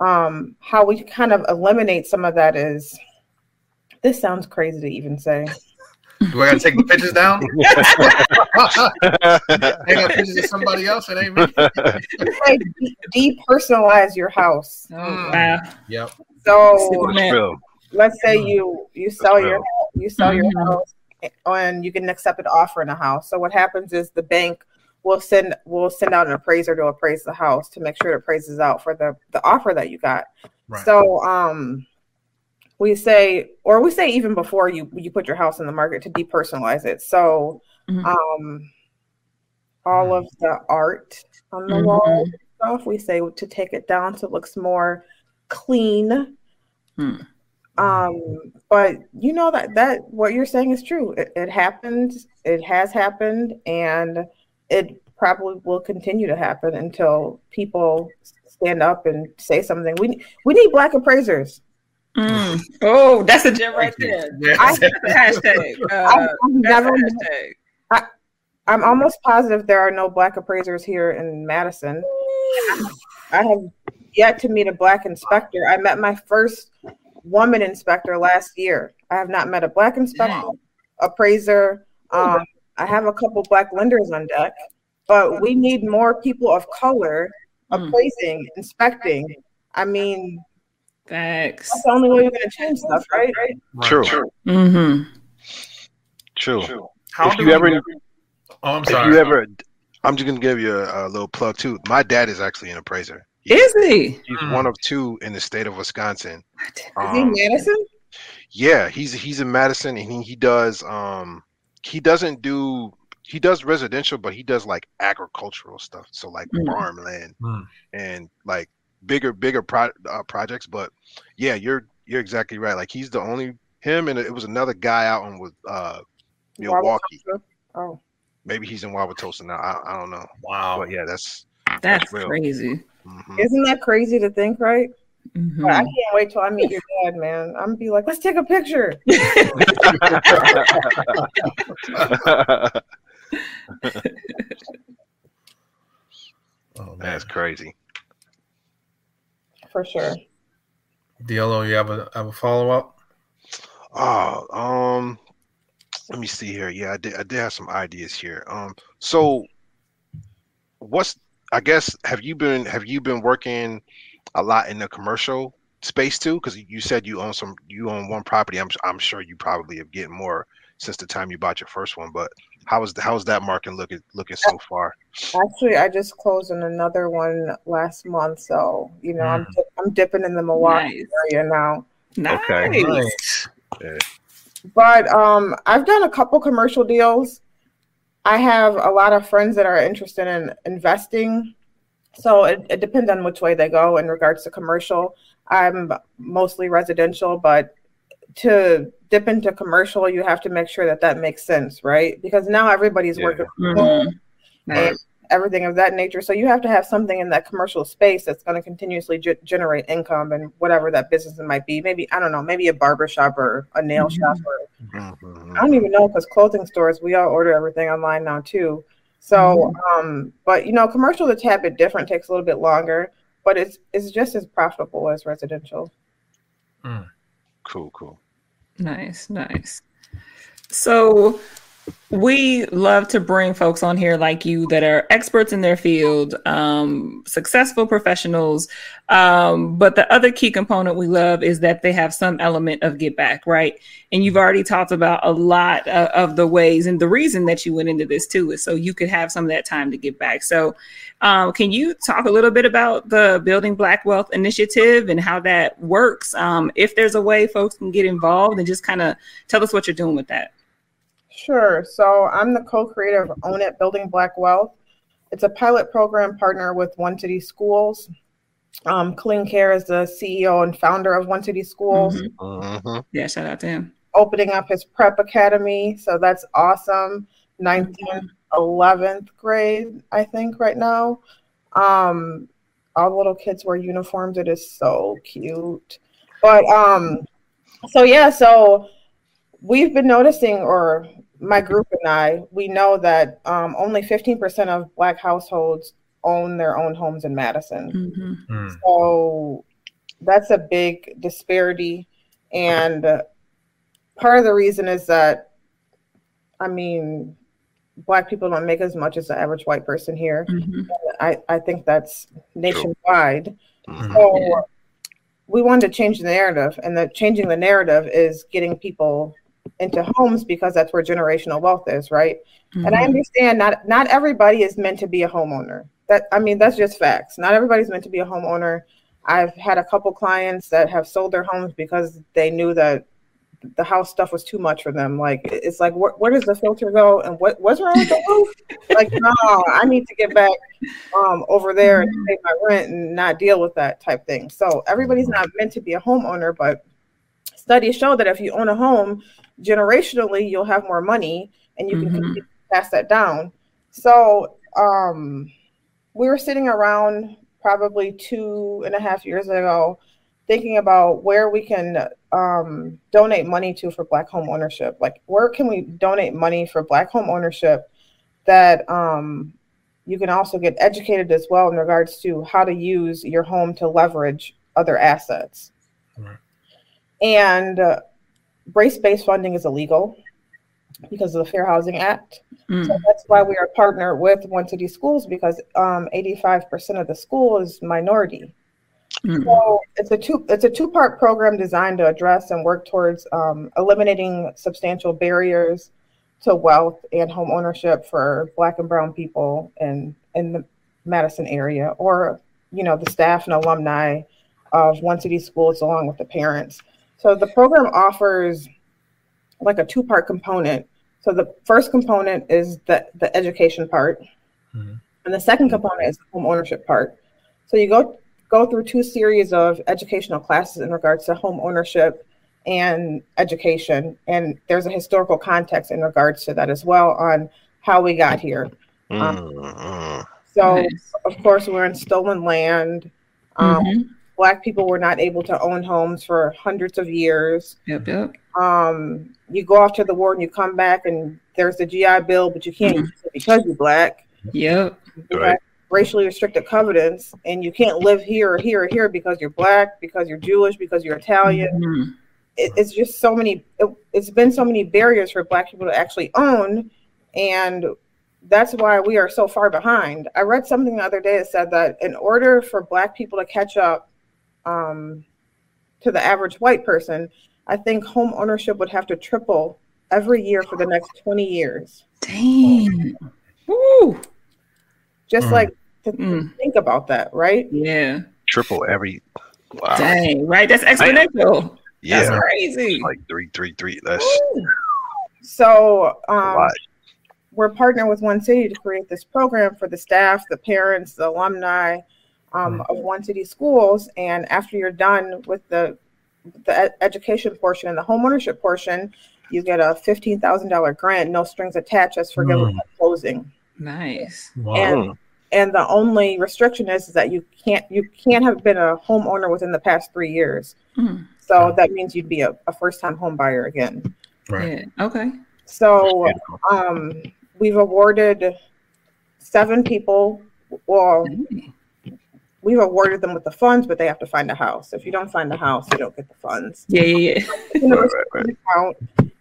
um, how we kind of eliminate some of that is this sounds crazy to even say. Do I gotta take the pictures down? *laughs* Hang up pictures of somebody else. It ain't me. depersonalize your house. Oh, wow. Yep. So let's say you you sell your you sell mm-hmm. your house and you get accept an offer in a house. So what happens is the bank we'll send we'll send out an appraiser to appraise the house to make sure it appraises out for the the offer that you got. Right. So um we say or we say even before you you put your house in the market to depersonalize it. So mm-hmm. um all of the art on the mm-hmm. wall stuff we say to take it down so it looks more clean. Hmm. Um, but you know that that what you're saying is true. It, it happened. It has happened, and it probably will continue to happen until people stand up and say something. We we need black appraisers. Mm. *laughs* Oh, that's a gem right there. *laughs* I, hashtag. *laughs* Uh, I'm, never, hashtag. I, I'm almost positive there are no black appraisers here in Madison. I have yet to meet a black inspector. I met my first woman inspector last year. I have not met a black inspector, appraiser, um, I have a couple black lenders on deck, but we need more people of color appraising, mm. inspecting. I mean, Facts. That's the only way you're going to change stuff, right? right? True. Mm-hmm. True. True. How if you ever, oh, I'm sorry. If you ever, I'm just going to give you a, a, little plug too. My dad is actually an appraiser. He's, is he? He's mm. one of two in the state of Wisconsin. Um, is he in Madison? Yeah, he's he's in Madison, and he, he does um he doesn't do he does residential, but he does like agricultural stuff. So like mm. farmland mm. and like bigger bigger pro- uh, projects. But yeah, you're you're exactly right. Like he's the only him and it was another guy out in with uh Milwaukee. Oh, maybe he's in Wauwatosa now. I, I don't know. Wow. But yeah, that's that's, that's crazy. Mm-hmm. Isn't that crazy to think, right? Mm-hmm. I can't wait till I meet your dad, man. I'm gonna be like, let's take a picture. *laughs* oh, That's crazy. For sure. Diallo, you have a have a follow up? Oh, um, let me see here. Yeah, I did. I did have some ideas here. Um, so what's I guess have you been have you been working a lot in the commercial space too? Because you said you own some, you own one property. I'm I'm sure you probably have getting more since the time you bought your first one. But how is the, how's that market looking looking so far? Actually, I just closed on another one last month, so you know mm. I'm I'm dipping in the Milwaukee nice. area now. Nice. Okay. Nice. Yeah. But um, I've done a couple commercial deals. I have a lot of friends that are interested in investing so it, it depends on which way they go in regards to commercial. I'm mostly residential, but to dip into commercial, you have to make sure that that makes sense, right? Because now everybody's yeah. working mm-hmm. and everything of that nature. So you have to have something in that commercial space that's going to continuously ge- generate income and whatever that business might be. Maybe I don't know, maybe a barber shop or a nail mm-hmm. shop or mm-hmm. I don't even know because clothing stores we all order everything online now too. So, mm-hmm. um, but you know, commercial is a tad bit different, takes a little bit longer, but it's it's just as profitable as residential. Mm. Cool, cool. Nice, nice. So, we love to bring folks on here like you that are experts in their field, um, successful professionals. Um, but the other key component we love is that they have some element of get back, right? And you've already talked about a lot uh, of the ways, and the reason that you went into this too is so you could have some of that time to get back. So, um, can you talk a little bit about the Building Black Wealth Initiative and how that works? Um, if there's a way folks can get involved, and just kind of tell us what you're doing with that. Sure. So I'm the co-creator of Own It Building Black Wealth. It's a pilot program partner with One City Schools. Um, Kaleem Caire is the CEO and founder of One City Schools. Mm-hmm. Mm-hmm. Yeah, shout out to him. Opening up his prep academy. So that's awesome. 9th and 11th grade, I think, right now. Um, all the little kids wear uniforms. It is so cute. But um, so yeah, so we've been noticing, or my group and I, we know that um, only 15% of Black households own their own homes in Madison. Mm-hmm. Mm. So that's a big disparity. And part of the reason is that, I mean, Black people don't make as much as the average white person here. Mm-hmm. I, I think that's nationwide. Mm-hmm. So we wanted to change the narrative, and the changing the narrative is getting people into homes because that's where generational wealth is, right? Mm-hmm. And I mm-hmm. understand not not everybody is meant to be a homeowner. That I mean, that's just facts. Not everybody's meant to be a homeowner. I've had a couple clients that have sold their homes because they knew that the house stuff was too much for them. Like it's like wh- where does the filter go and what what's wrong with the roof? *laughs* like no, I need to get back um, over there and pay my rent and not deal with that type thing. So everybody's not meant to be a homeowner, but studies show that if you own a home, generationally you'll have more money and you mm-hmm. can pass that down. So um, we were sitting around probably two and a half years ago thinking about where we can um, donate money to for black home ownership like where can we donate money for black home ownership that um, you can also get educated as well in regards to how to use your home to leverage other assets right. And uh, race-based funding is illegal because of the Fair Housing Act. Mm. So that's why we are partnered with One City Schools because um, 85% of the school is minority. Mm. So it's a two it's a two part program designed to address and work towards um, eliminating substantial barriers to wealth and home ownership for Black and Brown people in in the Madison area, or you know the staff and alumni of One City Schools along with the parents. So the program offers like a two part component. So the first component is the, the education part, mm-hmm. and the second component is the home ownership part. So you go go through two series of educational classes in regards to home ownership and education, and there's a historical context in regards to that as well on how we got here. Mm-hmm. Um, so nice. of course we're in stolen land. Um, mm-hmm black people were not able to own homes for hundreds of years. Yep, yep. Um, you go off to the war and you come back and there's the GI Bill, but you can't mm-hmm. use it because you're black. Yep. You right. racially restricted covenants, and you can't live here or here or here because you're black, because you're Jewish, because you're Italian. Mm-hmm. It, it's just so many. It, it's been so many barriers for black people to actually own, and that's why we are so far behind. I read something the other day that said that in order for black people to catch up um, to the average white person, I think home ownership would have to triple every year for the next 20 years. Dang. Woo. Just mm. like to, mm. think about that, right? Yeah. Triple every wow. Dang, right? That's exponential. yeah. That's crazy. Like three, three, three. That's so um we're partnering with One City to create this program for the staff, the parents, the alumni, um, of one city schools. And after you're done with the the education portion and the homeownership portion, you get a fifteen thousand dollar grant, no strings attached, as forgivable mm. closing. Nice. Wow. And and the only restriction is, is that you can't you can't have been a homeowner within the past three years. Mm. So that means you'd be a, a first time home buyer again. Right. Yeah. Okay. So um, we've awarded seven people. Well, mm we've awarded them with the funds, but they have to find a house. If you don't find the house, you don't get the funds. Yeah, yeah, yeah. right, right, right.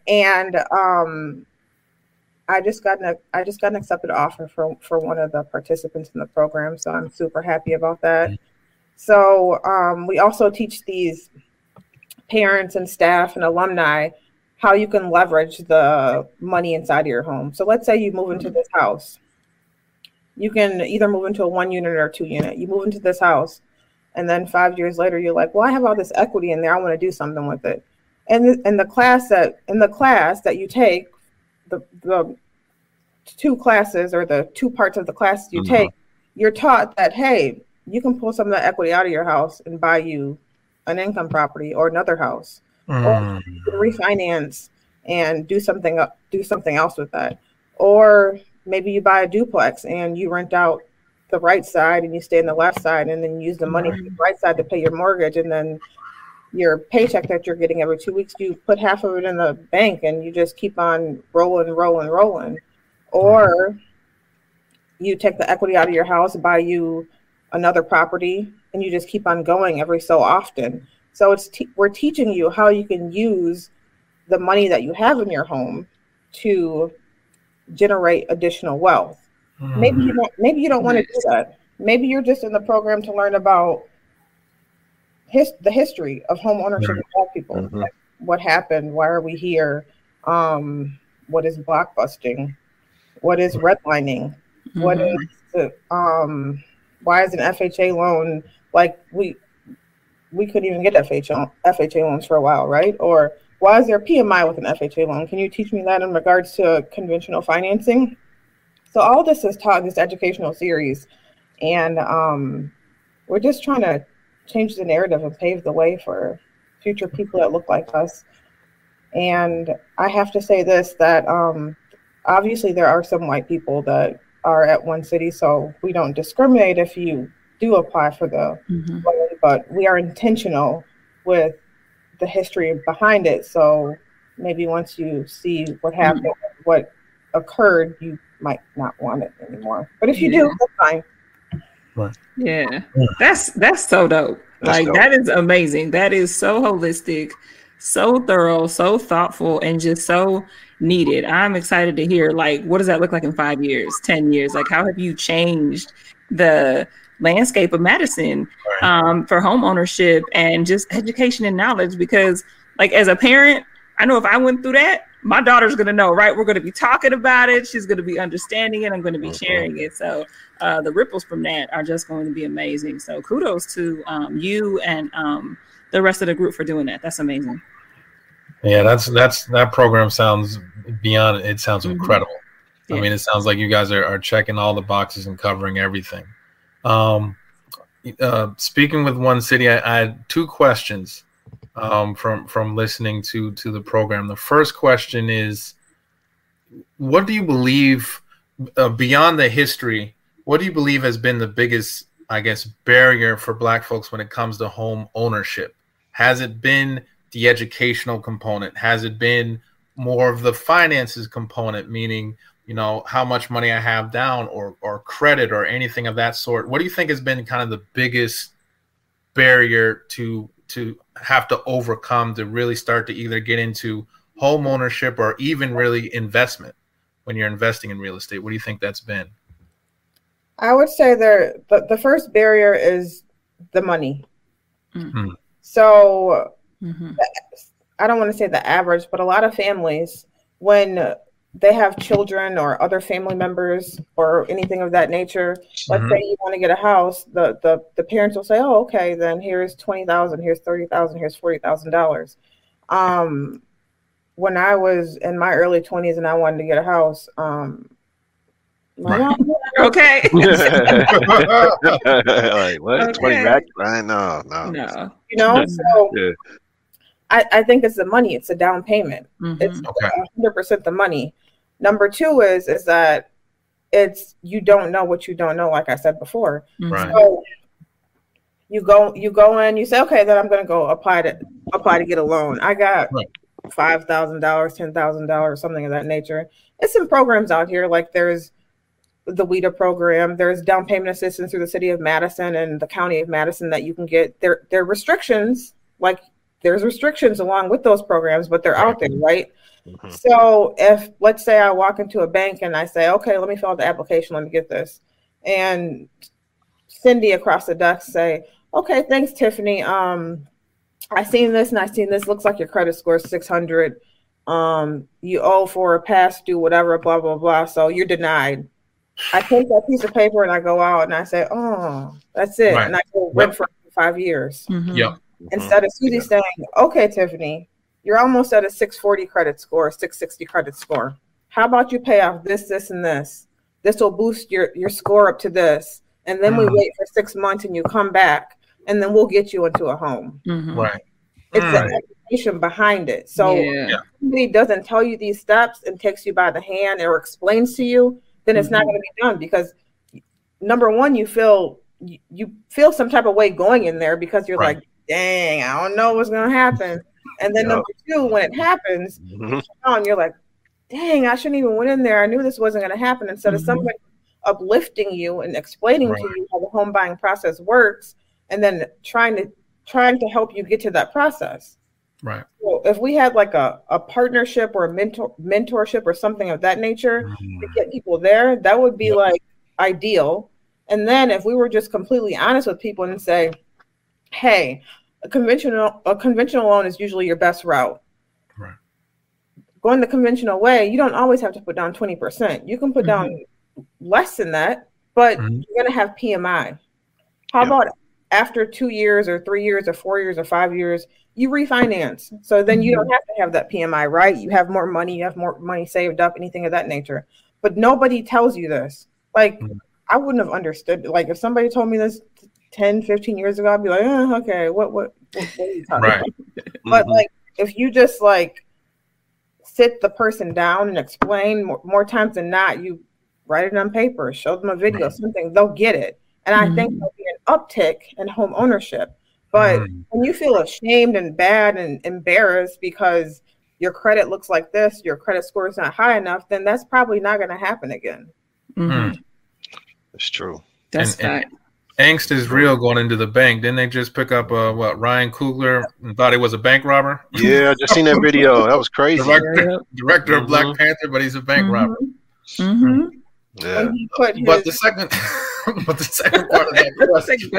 And um, I just got an I just got an accepted offer for for one of the participants in the program, so I'm super happy about that. So um, we also teach these parents and staff and alumni how you can leverage the money inside of your home. So let's say you move into this house. You can either move into a one unit or two unit. You move into this house, and then five years later, you're like, "Well, I have all this equity in there. I want to do something with it." And in the class that in the class that you take, the the two classes or the two parts of the class you mm-hmm. take, you're taught that hey, you can pull some of that equity out of your house and buy you an income property or another house, mm. or refinance and do something do something else with that, or maybe you buy a duplex and you rent out the right side and you stay in the left side and then use the money right. from the right side to pay your mortgage and then your paycheck that you're getting every two weeks you put half of it in the bank and you just keep on rolling rolling rolling or you take the equity out of your house buy you another property and you just keep on going every so often. So it's te- we're teaching you how you can use the money that you have in your home to generate additional wealth. Mm-hmm. Maybe you don't maybe you don't want to do that. Maybe you're just in the program to learn about his, the history of home ownership mm-hmm. of black people. Mm-hmm. Like what happened? Why are we here? Um, what is blockbusting? What is redlining? What mm-hmm. is the um why is an FHA loan like we we couldn't even get FHA FHA loans for a while, right? Or why is there PMI with an FHA loan? Can you teach me that in regards to conventional financing? So all this is taught in this educational series, and um, we're just trying to change the narrative and pave the way for future people that look like us. And I have to say this that um, obviously there are some white people that are at one city, so we don't discriminate if you do apply for the mm-hmm. loan, but we are intentional with the history behind it. So maybe once you see what mm-hmm. happened, mm-hmm. what occurred, you might not want it anymore. But if you yeah. do, that's fine. Right. Yeah, that's that's so dope. That's like dope. that is amazing. That is so holistic, so thorough, so thoughtful, and just so needed. I'm excited to hear like what does that look like in five years, ten years? Like how have you changed the landscape of Madison um, for home ownership and just education and knowledge? Because like as a parent, I know if I went through that, my daughter's gonna know, right? We're gonna be talking about it. She's gonna be understanding it. I'm gonna be sharing it. So uh, the ripples from that are just going to be amazing. So kudos to um, you and um, the rest of the group for doing that. That's amazing. Yeah, that's that's that program sounds beyond. It sounds mm-hmm. incredible. Yeah. I mean, it sounds like you guys are, are checking all the boxes and covering everything. Um, uh, speaking with one city, I, I had two questions um, from from listening to to the program. The first question is, what do you believe uh, beyond the history? What do you believe has been the biggest, I guess, barrier for Black folks when it comes to home ownership? Has it been the educational component? Has it been more of the finances component, meaning you know how much money I have down or or credit or anything of that sort? What do you think has been kind of the biggest barrier to to have to overcome to really start to either get into home ownership or even really investment when you're investing in real estate? What do you think that's been? I would say there the, the first barrier is the money. Mm-hmm. So Mm-hmm. I don't want to say the average, but a lot of families, when they have children or other family members or anything of that nature, mm-hmm. let's say you want to get a house, the the, the parents will say, "Oh, okay, then here's twenty thousand, here's thirty thousand, here's forty thousand dollars." Um, when I was in my early twenties and I wanted to get a house, um, Right. *laughs* okay. *laughs* like what? Okay. Twenty racks? Right? No, no. No. You know, so yeah. I, I think it's the money. It's a down payment. Mm-hmm. It's hundred percent the money. Number two is is that it's you don't know what you don't know. Like I said before, mm-hmm. right. so you go you go in. You say, okay, then I'm going to go apply to apply to get a loan. I got right. five thousand dollars, ten thousand dollars, something of that nature. It's some programs out here. Like there's the WHEDA program. There's down payment assistance through the city of Madison and the county of Madison that you can get. There there are restrictions like there's restrictions along with those programs, but they're out there, right? Mm-hmm. So if let's say I walk into a bank and I say, okay, let me fill out the application, let me get this, and Cindy across the desk say, okay, thanks, Tiffany. Um, I seen this and I seen this. Looks like your credit score is 600. Um, you owe for a past due, whatever, blah blah blah. So you're denied. I take that piece of paper and I go out and I say, oh, that's it, right. and I go rent yep. for five years. Mm-hmm. Yeah. Instead of Susie yeah. saying, okay, Tiffany, you're almost at a 640 credit score, 660 credit score. How about you pay off this, this, and this? This will boost your your score up to this, and then mm-hmm. we wait for six months and you come back, and then we'll get you into a home. Mm-hmm. Right. It's right. the education behind it. So yeah. somebody doesn't tell you these steps and takes you by the hand or explains to you, then it's mm-hmm. not going to be done because number one, you feel you, you feel some type of way going in there because you're right. like, dang, I don't know what's going to happen. And then yep. number two, when it happens, mm-hmm. you're like, dang, I shouldn't even went in there. I knew this wasn't going to happen. Instead mm-hmm. of somebody uplifting you and explaining right. to you how the home buying process works, and then trying to trying to help you get to that process. Right. So if we had like a, a partnership or a mentor mentorship or something of that nature mm-hmm. to get people there, that would be yep. like ideal. And then if we were just completely honest with people and say, hey, a conventional a conventional loan is usually your best route. Right. Going the conventional way, you don't always have to put down 20%. You can put mm-hmm. down less than that, but mm-hmm. you're gonna have PMI. How yep. about after two years or three years or four years or five years, you refinance. So then you don't mm-hmm. have to have that PMI, right? You have more money, you have more money saved up, anything of that nature. But nobody tells you this. Like, mm-hmm. I wouldn't have understood. Like, if somebody told me this 10, 15 years ago, I'd be like, oh, okay, what, what, what, what are you talking right. about? *laughs* but mm-hmm. like, if you just like sit the person down and explain more, more times than not, you write it on paper, show them a video, something, they'll get it. And I mm-hmm. think there'll be an uptick in home ownership. But mm-hmm. when you feel ashamed and bad and embarrassed because your credit looks like this, your credit score is not high enough, then that's probably not going to happen again. Mm-hmm. That's true. That's and, and, angst is real going into the bank. Didn't they just pick up uh, what Ryan Coogler and thought he was a bank robber? Yeah, I just seen that video. That was crazy. Director, director mm-hmm. of Black mm-hmm. Panther, but he's a bank mm-hmm. robber. Mm-hmm. Yeah. But the second, *laughs* but the second part of that *laughs* question,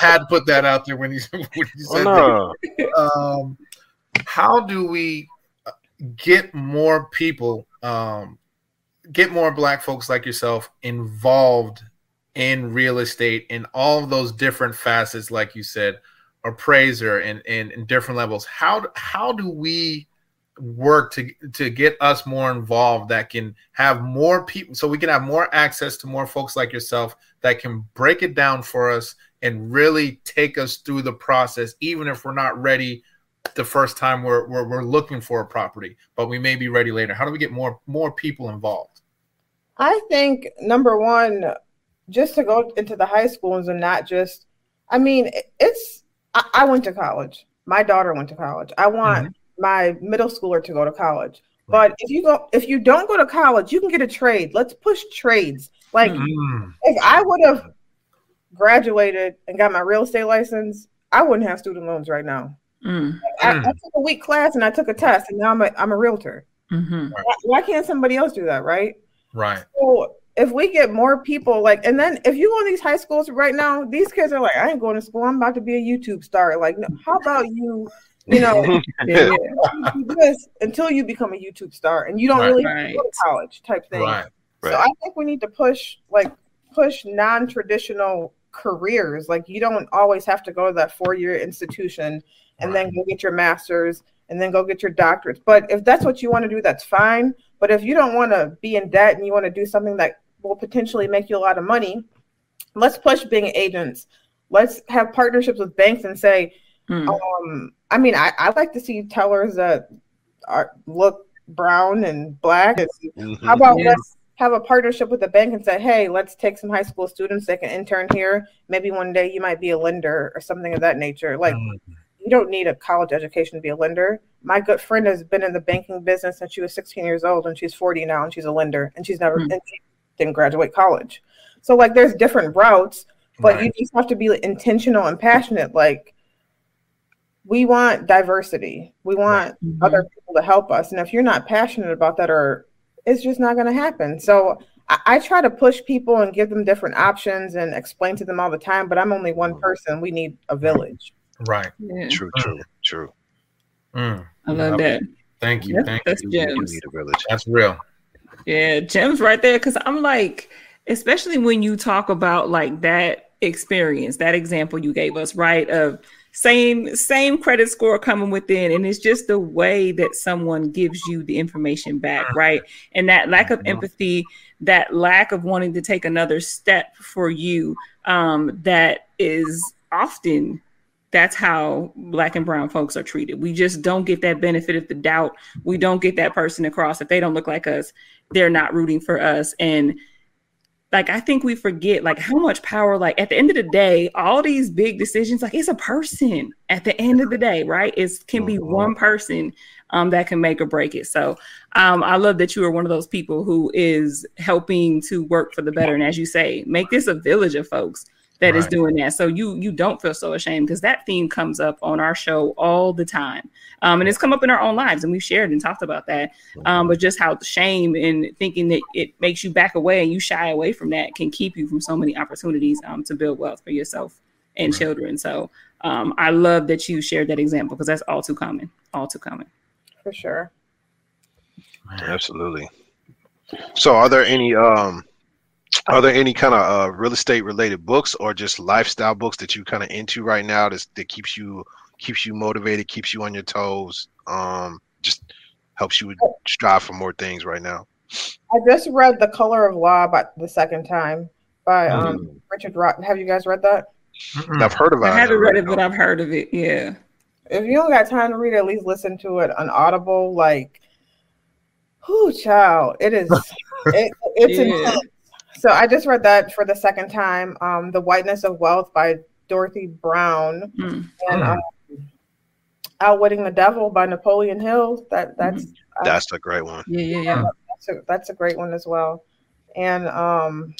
had to put that out there when he, *laughs* when he oh, said oh, no. Um, how do we get more people, um, get more Black folks like yourself involved in real estate in all of those different facets, like you said, appraiser and in different levels. How how do we work to to get us more involved that can have more people so we can have more access to more folks like yourself that can break it down for us and really take us through the process even if we're not ready the first time we're, we're, we're looking for a property but we may be ready later how do we get more more people involved i think number one just to go into the high schools and not just i mean it's i, I went to college my daughter went to college i want mm-hmm my middle schooler to go to college. But if you go, if you don't go to college, you can get a trade. Let's push trades. Like mm. if I would have graduated and got my real estate license, I wouldn't have student loans right now. Mm. I, I, took a week class and I took a test, and now I'm a I'm a realtor. Mm-hmm. Why, why, can't somebody else do that? Right. Right. So if we get more people like, and then if you go to these high schools right now, these kids are like, I ain't going to school. I'm about to be a YouTube star. Like, no, how about you you know, *laughs* yeah, this until you become a YouTube star and you don't right, really right. go to college type thing. Right, so I think we need to push like push non-traditional careers. Like you don't always have to go to that four-year institution and then go get your master's and then go get your doctorates. But if that's what you want to do, that's fine. But if you don't want to be in debt and you want to do something that will potentially make you a lot of money, let's push being agents. Let's have partnerships with banks and say, mm. um, I mean, I, I like to see tellers that are look brown and black. Mm-hmm. *laughs* How about let's have a partnership with the bank and say, hey, let's take some high school students that can intern here. Maybe one day you might be a lender or something of that nature. Like mm-hmm. you don't need a college education to be a lender. My good friend has been in the banking business since she was 16 years old and she's 40 now and she's a lender and she's never mm-hmm. and she didn't graduate college. So like there's different routes, but right. you just have to be intentional and passionate. Like we want diversity. We want Mhm. other people to help us. And if you're not passionate about that, or it's just not going to happen. So I, I try to push people and give them different options and explain to them all the time. But I'm only one person. We need a village. Right. Yeah, True, true, true. Mm. I love that. Thank you. That's, Thank that's you. You gems. need a village. That's real. Yeah, gems right there. Cause I'm like, especially when you talk about like that experience, that example you gave us, right? Of same same credit score coming within, and it's just the way that someone gives you the information back, right? And that lack of Mhm. empathy, that lack of wanting to take another step for you, um, that is often that's how black and brown folks are treated. We just don't get that benefit of the doubt. We don't get that person across. If they don't look like us, they're not rooting for us. And like I think we forget like how much power, like at the end of the day, all these big decisions, like it's a person at the end of the day, right? It can be Mhm. one person um, that can make or break it. So um, I love that you are one of those people who is helping to work for the better. And as you say, make this a village of folks that is Right. doing that. So you you don't feel so ashamed because that theme comes up on our show all the time. Um, and it's come up in our own lives and we've shared and talked about that. Um, but just how shame and thinking that it makes you back away and you shy away from that can keep you from so many opportunities um, to build wealth for yourself and Right. children. So um, I love that you shared that example because that's all too common, all too common. For sure. Absolutely. So, are there any um, are there any kind of uh, real estate related books or just lifestyle books that you kind of into right now that that keeps you keeps you motivated, keeps you on your toes, um, just helps you strive for more things right now? I just read The Color of Law by the second time by um, Mm. Richard Rock. Have you guys read that? Mm-mm. I've heard about I it. I haven't read it, but I've heard of it. Yeah. If you don't got time to read it, at least listen to it on Audible. Like, whoo, child, it is. *laughs* it, it's Yeah. intense. So I just read that for the second time. Um, The Whiteness of Wealth by Dorothy Brown Mm. and Mm. um, Outwitting the Devil by Napoleon Hill. That that's That's a great one. Yeah, yeah, yeah. that's a, that's a great one as well. And um,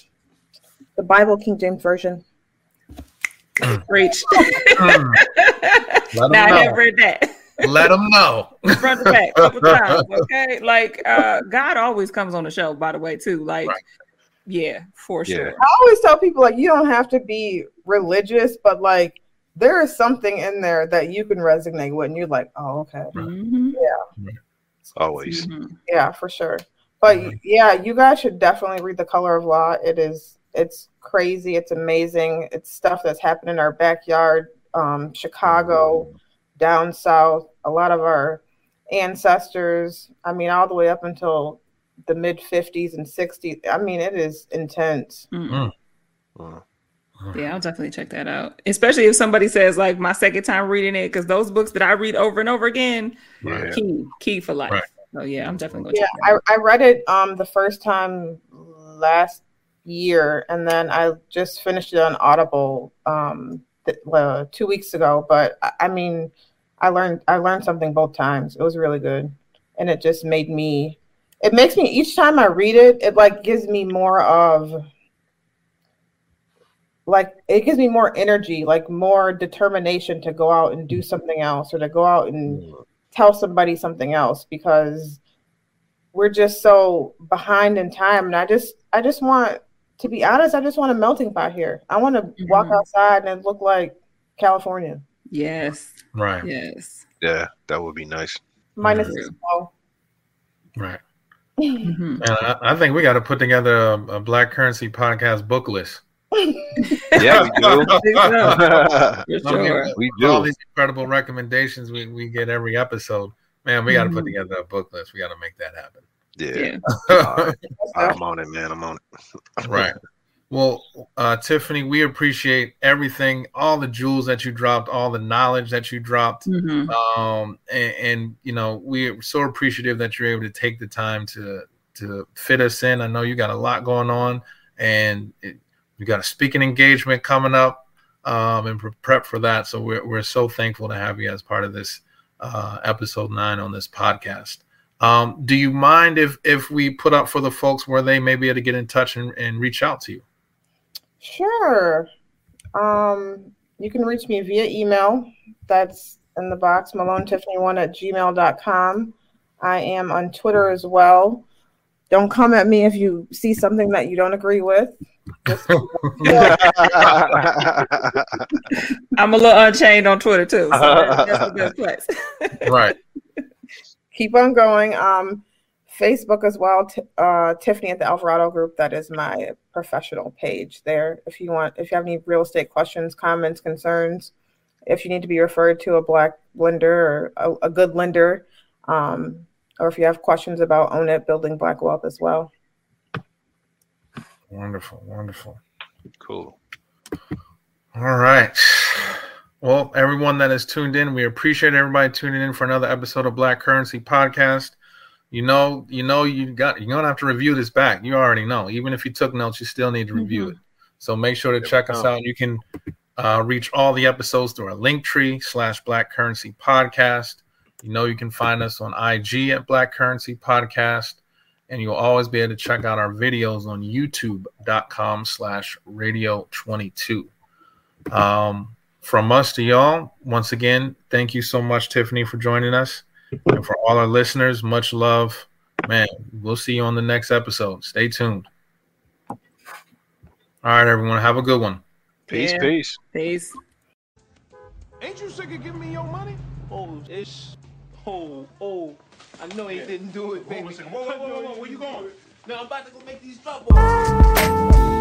the Bible King James Version. Preach. Mm. *laughs* Let now I 'em have read that. Let them know. front to back, couple times. Okay, like uh, God always comes on the show. By the way, too. Like, Right. Yeah, for Yeah. sure. I always tell people like you don't have to be religious, but like there is something in there that you can resonate with, and you're like, oh, okay, Mhm, Always. mhm. yeah, for sure. But yeah, you guys should definitely read The Color of Law. It is it's crazy, it's amazing. It's stuff that's happened in our backyard, um, Chicago, down south. A lot of our ancestors. I mean, all the way up until the mid 50s and 60s. I mean, it is intense. Mm. Mm. Yeah, I'll definitely check that out. Especially if somebody says like my second time reading it, because those books that I read over and over again, Yeah. key, key for life. Right. So yeah, I'm definitely going to Yeah, check that out. I, I read it um the first time last year, and then I just finished it on Audible um th- uh, two weeks ago. But I, I mean, I learned I learned something both times. It was really good, and it just made me. It makes me each time I read it, it like gives me more of like it gives me more energy, like more determination to go out and do something else or to go out and tell somebody something else because we're just so behind in time and i just i just want to be honest i just want a melting pot here i want to walk Mhm. outside and look like california Yes, Right. yes. Yeah, that would be nice. minus Mhm. Right. Mhm. And I, I think we got to put together a, a Black Currency podcast book list. *laughs* Yeah, we do. I think so, we for I mean, sure. with All these incredible recommendations we, we get every episode. Man, we got to put Mhm. together a book list. We got to make that happen. Yeah, Yeah. All right. *laughs* I'm on it, man. I'm on it. right. *laughs* Well, uh, Tiffany, we appreciate everything, all the jewels that you dropped, all the knowledge that you dropped. Mhm. Um, and, and you know, we're so appreciative that you're able to take the time to to fit us in. I know you got a lot going on, and it, you got a speaking engagement coming up, um, and prep for that. So we're we're so thankful to have you as part of this uh, episode nine on this podcast. Um, do you mind if if we put up for the folks where they may be able to get in touch and, and reach out to you? Sure um you can reach me via email that's in the box, malonetiffany1 at gmail.com. I am on Twitter as well. Don't come at me if you see something that you don't agree with. *laughs* *laughs* I'm a little unchained on Twitter too. So that's a good place. right. *laughs* Keep on going. Um, Facebook as well. T- uh, Tiffany at the Alvarado Group. That is my professional page there. If you want, if you have any real estate questions, comments, concerns, if you need to be referred to a black lender or a, a good lender, um, or if you have questions about own it, building black wealth as well. Wonderful, wonderful. Cool. All right. Well, everyone that is tuned in, we appreciate everybody tuning in for another episode of Black Currency Podcast. You know, you know, you got you're gonna have to review this back. You already know. Even if you took notes, you still need to review mm-hmm. it. So make sure to check us out. You can uh, reach all the episodes through our Linktree slash Black Currency Podcast. You know, you can find us on IG at Black Currency Podcast and you'll always be able to check out our videos on youtube.com slash radio 22 um, from us to y'all once again thank you so much tiffany for joining us and for all our listeners much love. Man we'll see you on the next episode. Stay tuned. All right everyone have a good one. Peace yeah. peace. Peace. Ain't you sick of giving me your money? Oh it's oh oh. I know he didn't do it, baby. Whoa, whoa, whoa, whoa, where you going? No, I'm about to go make these drop balls.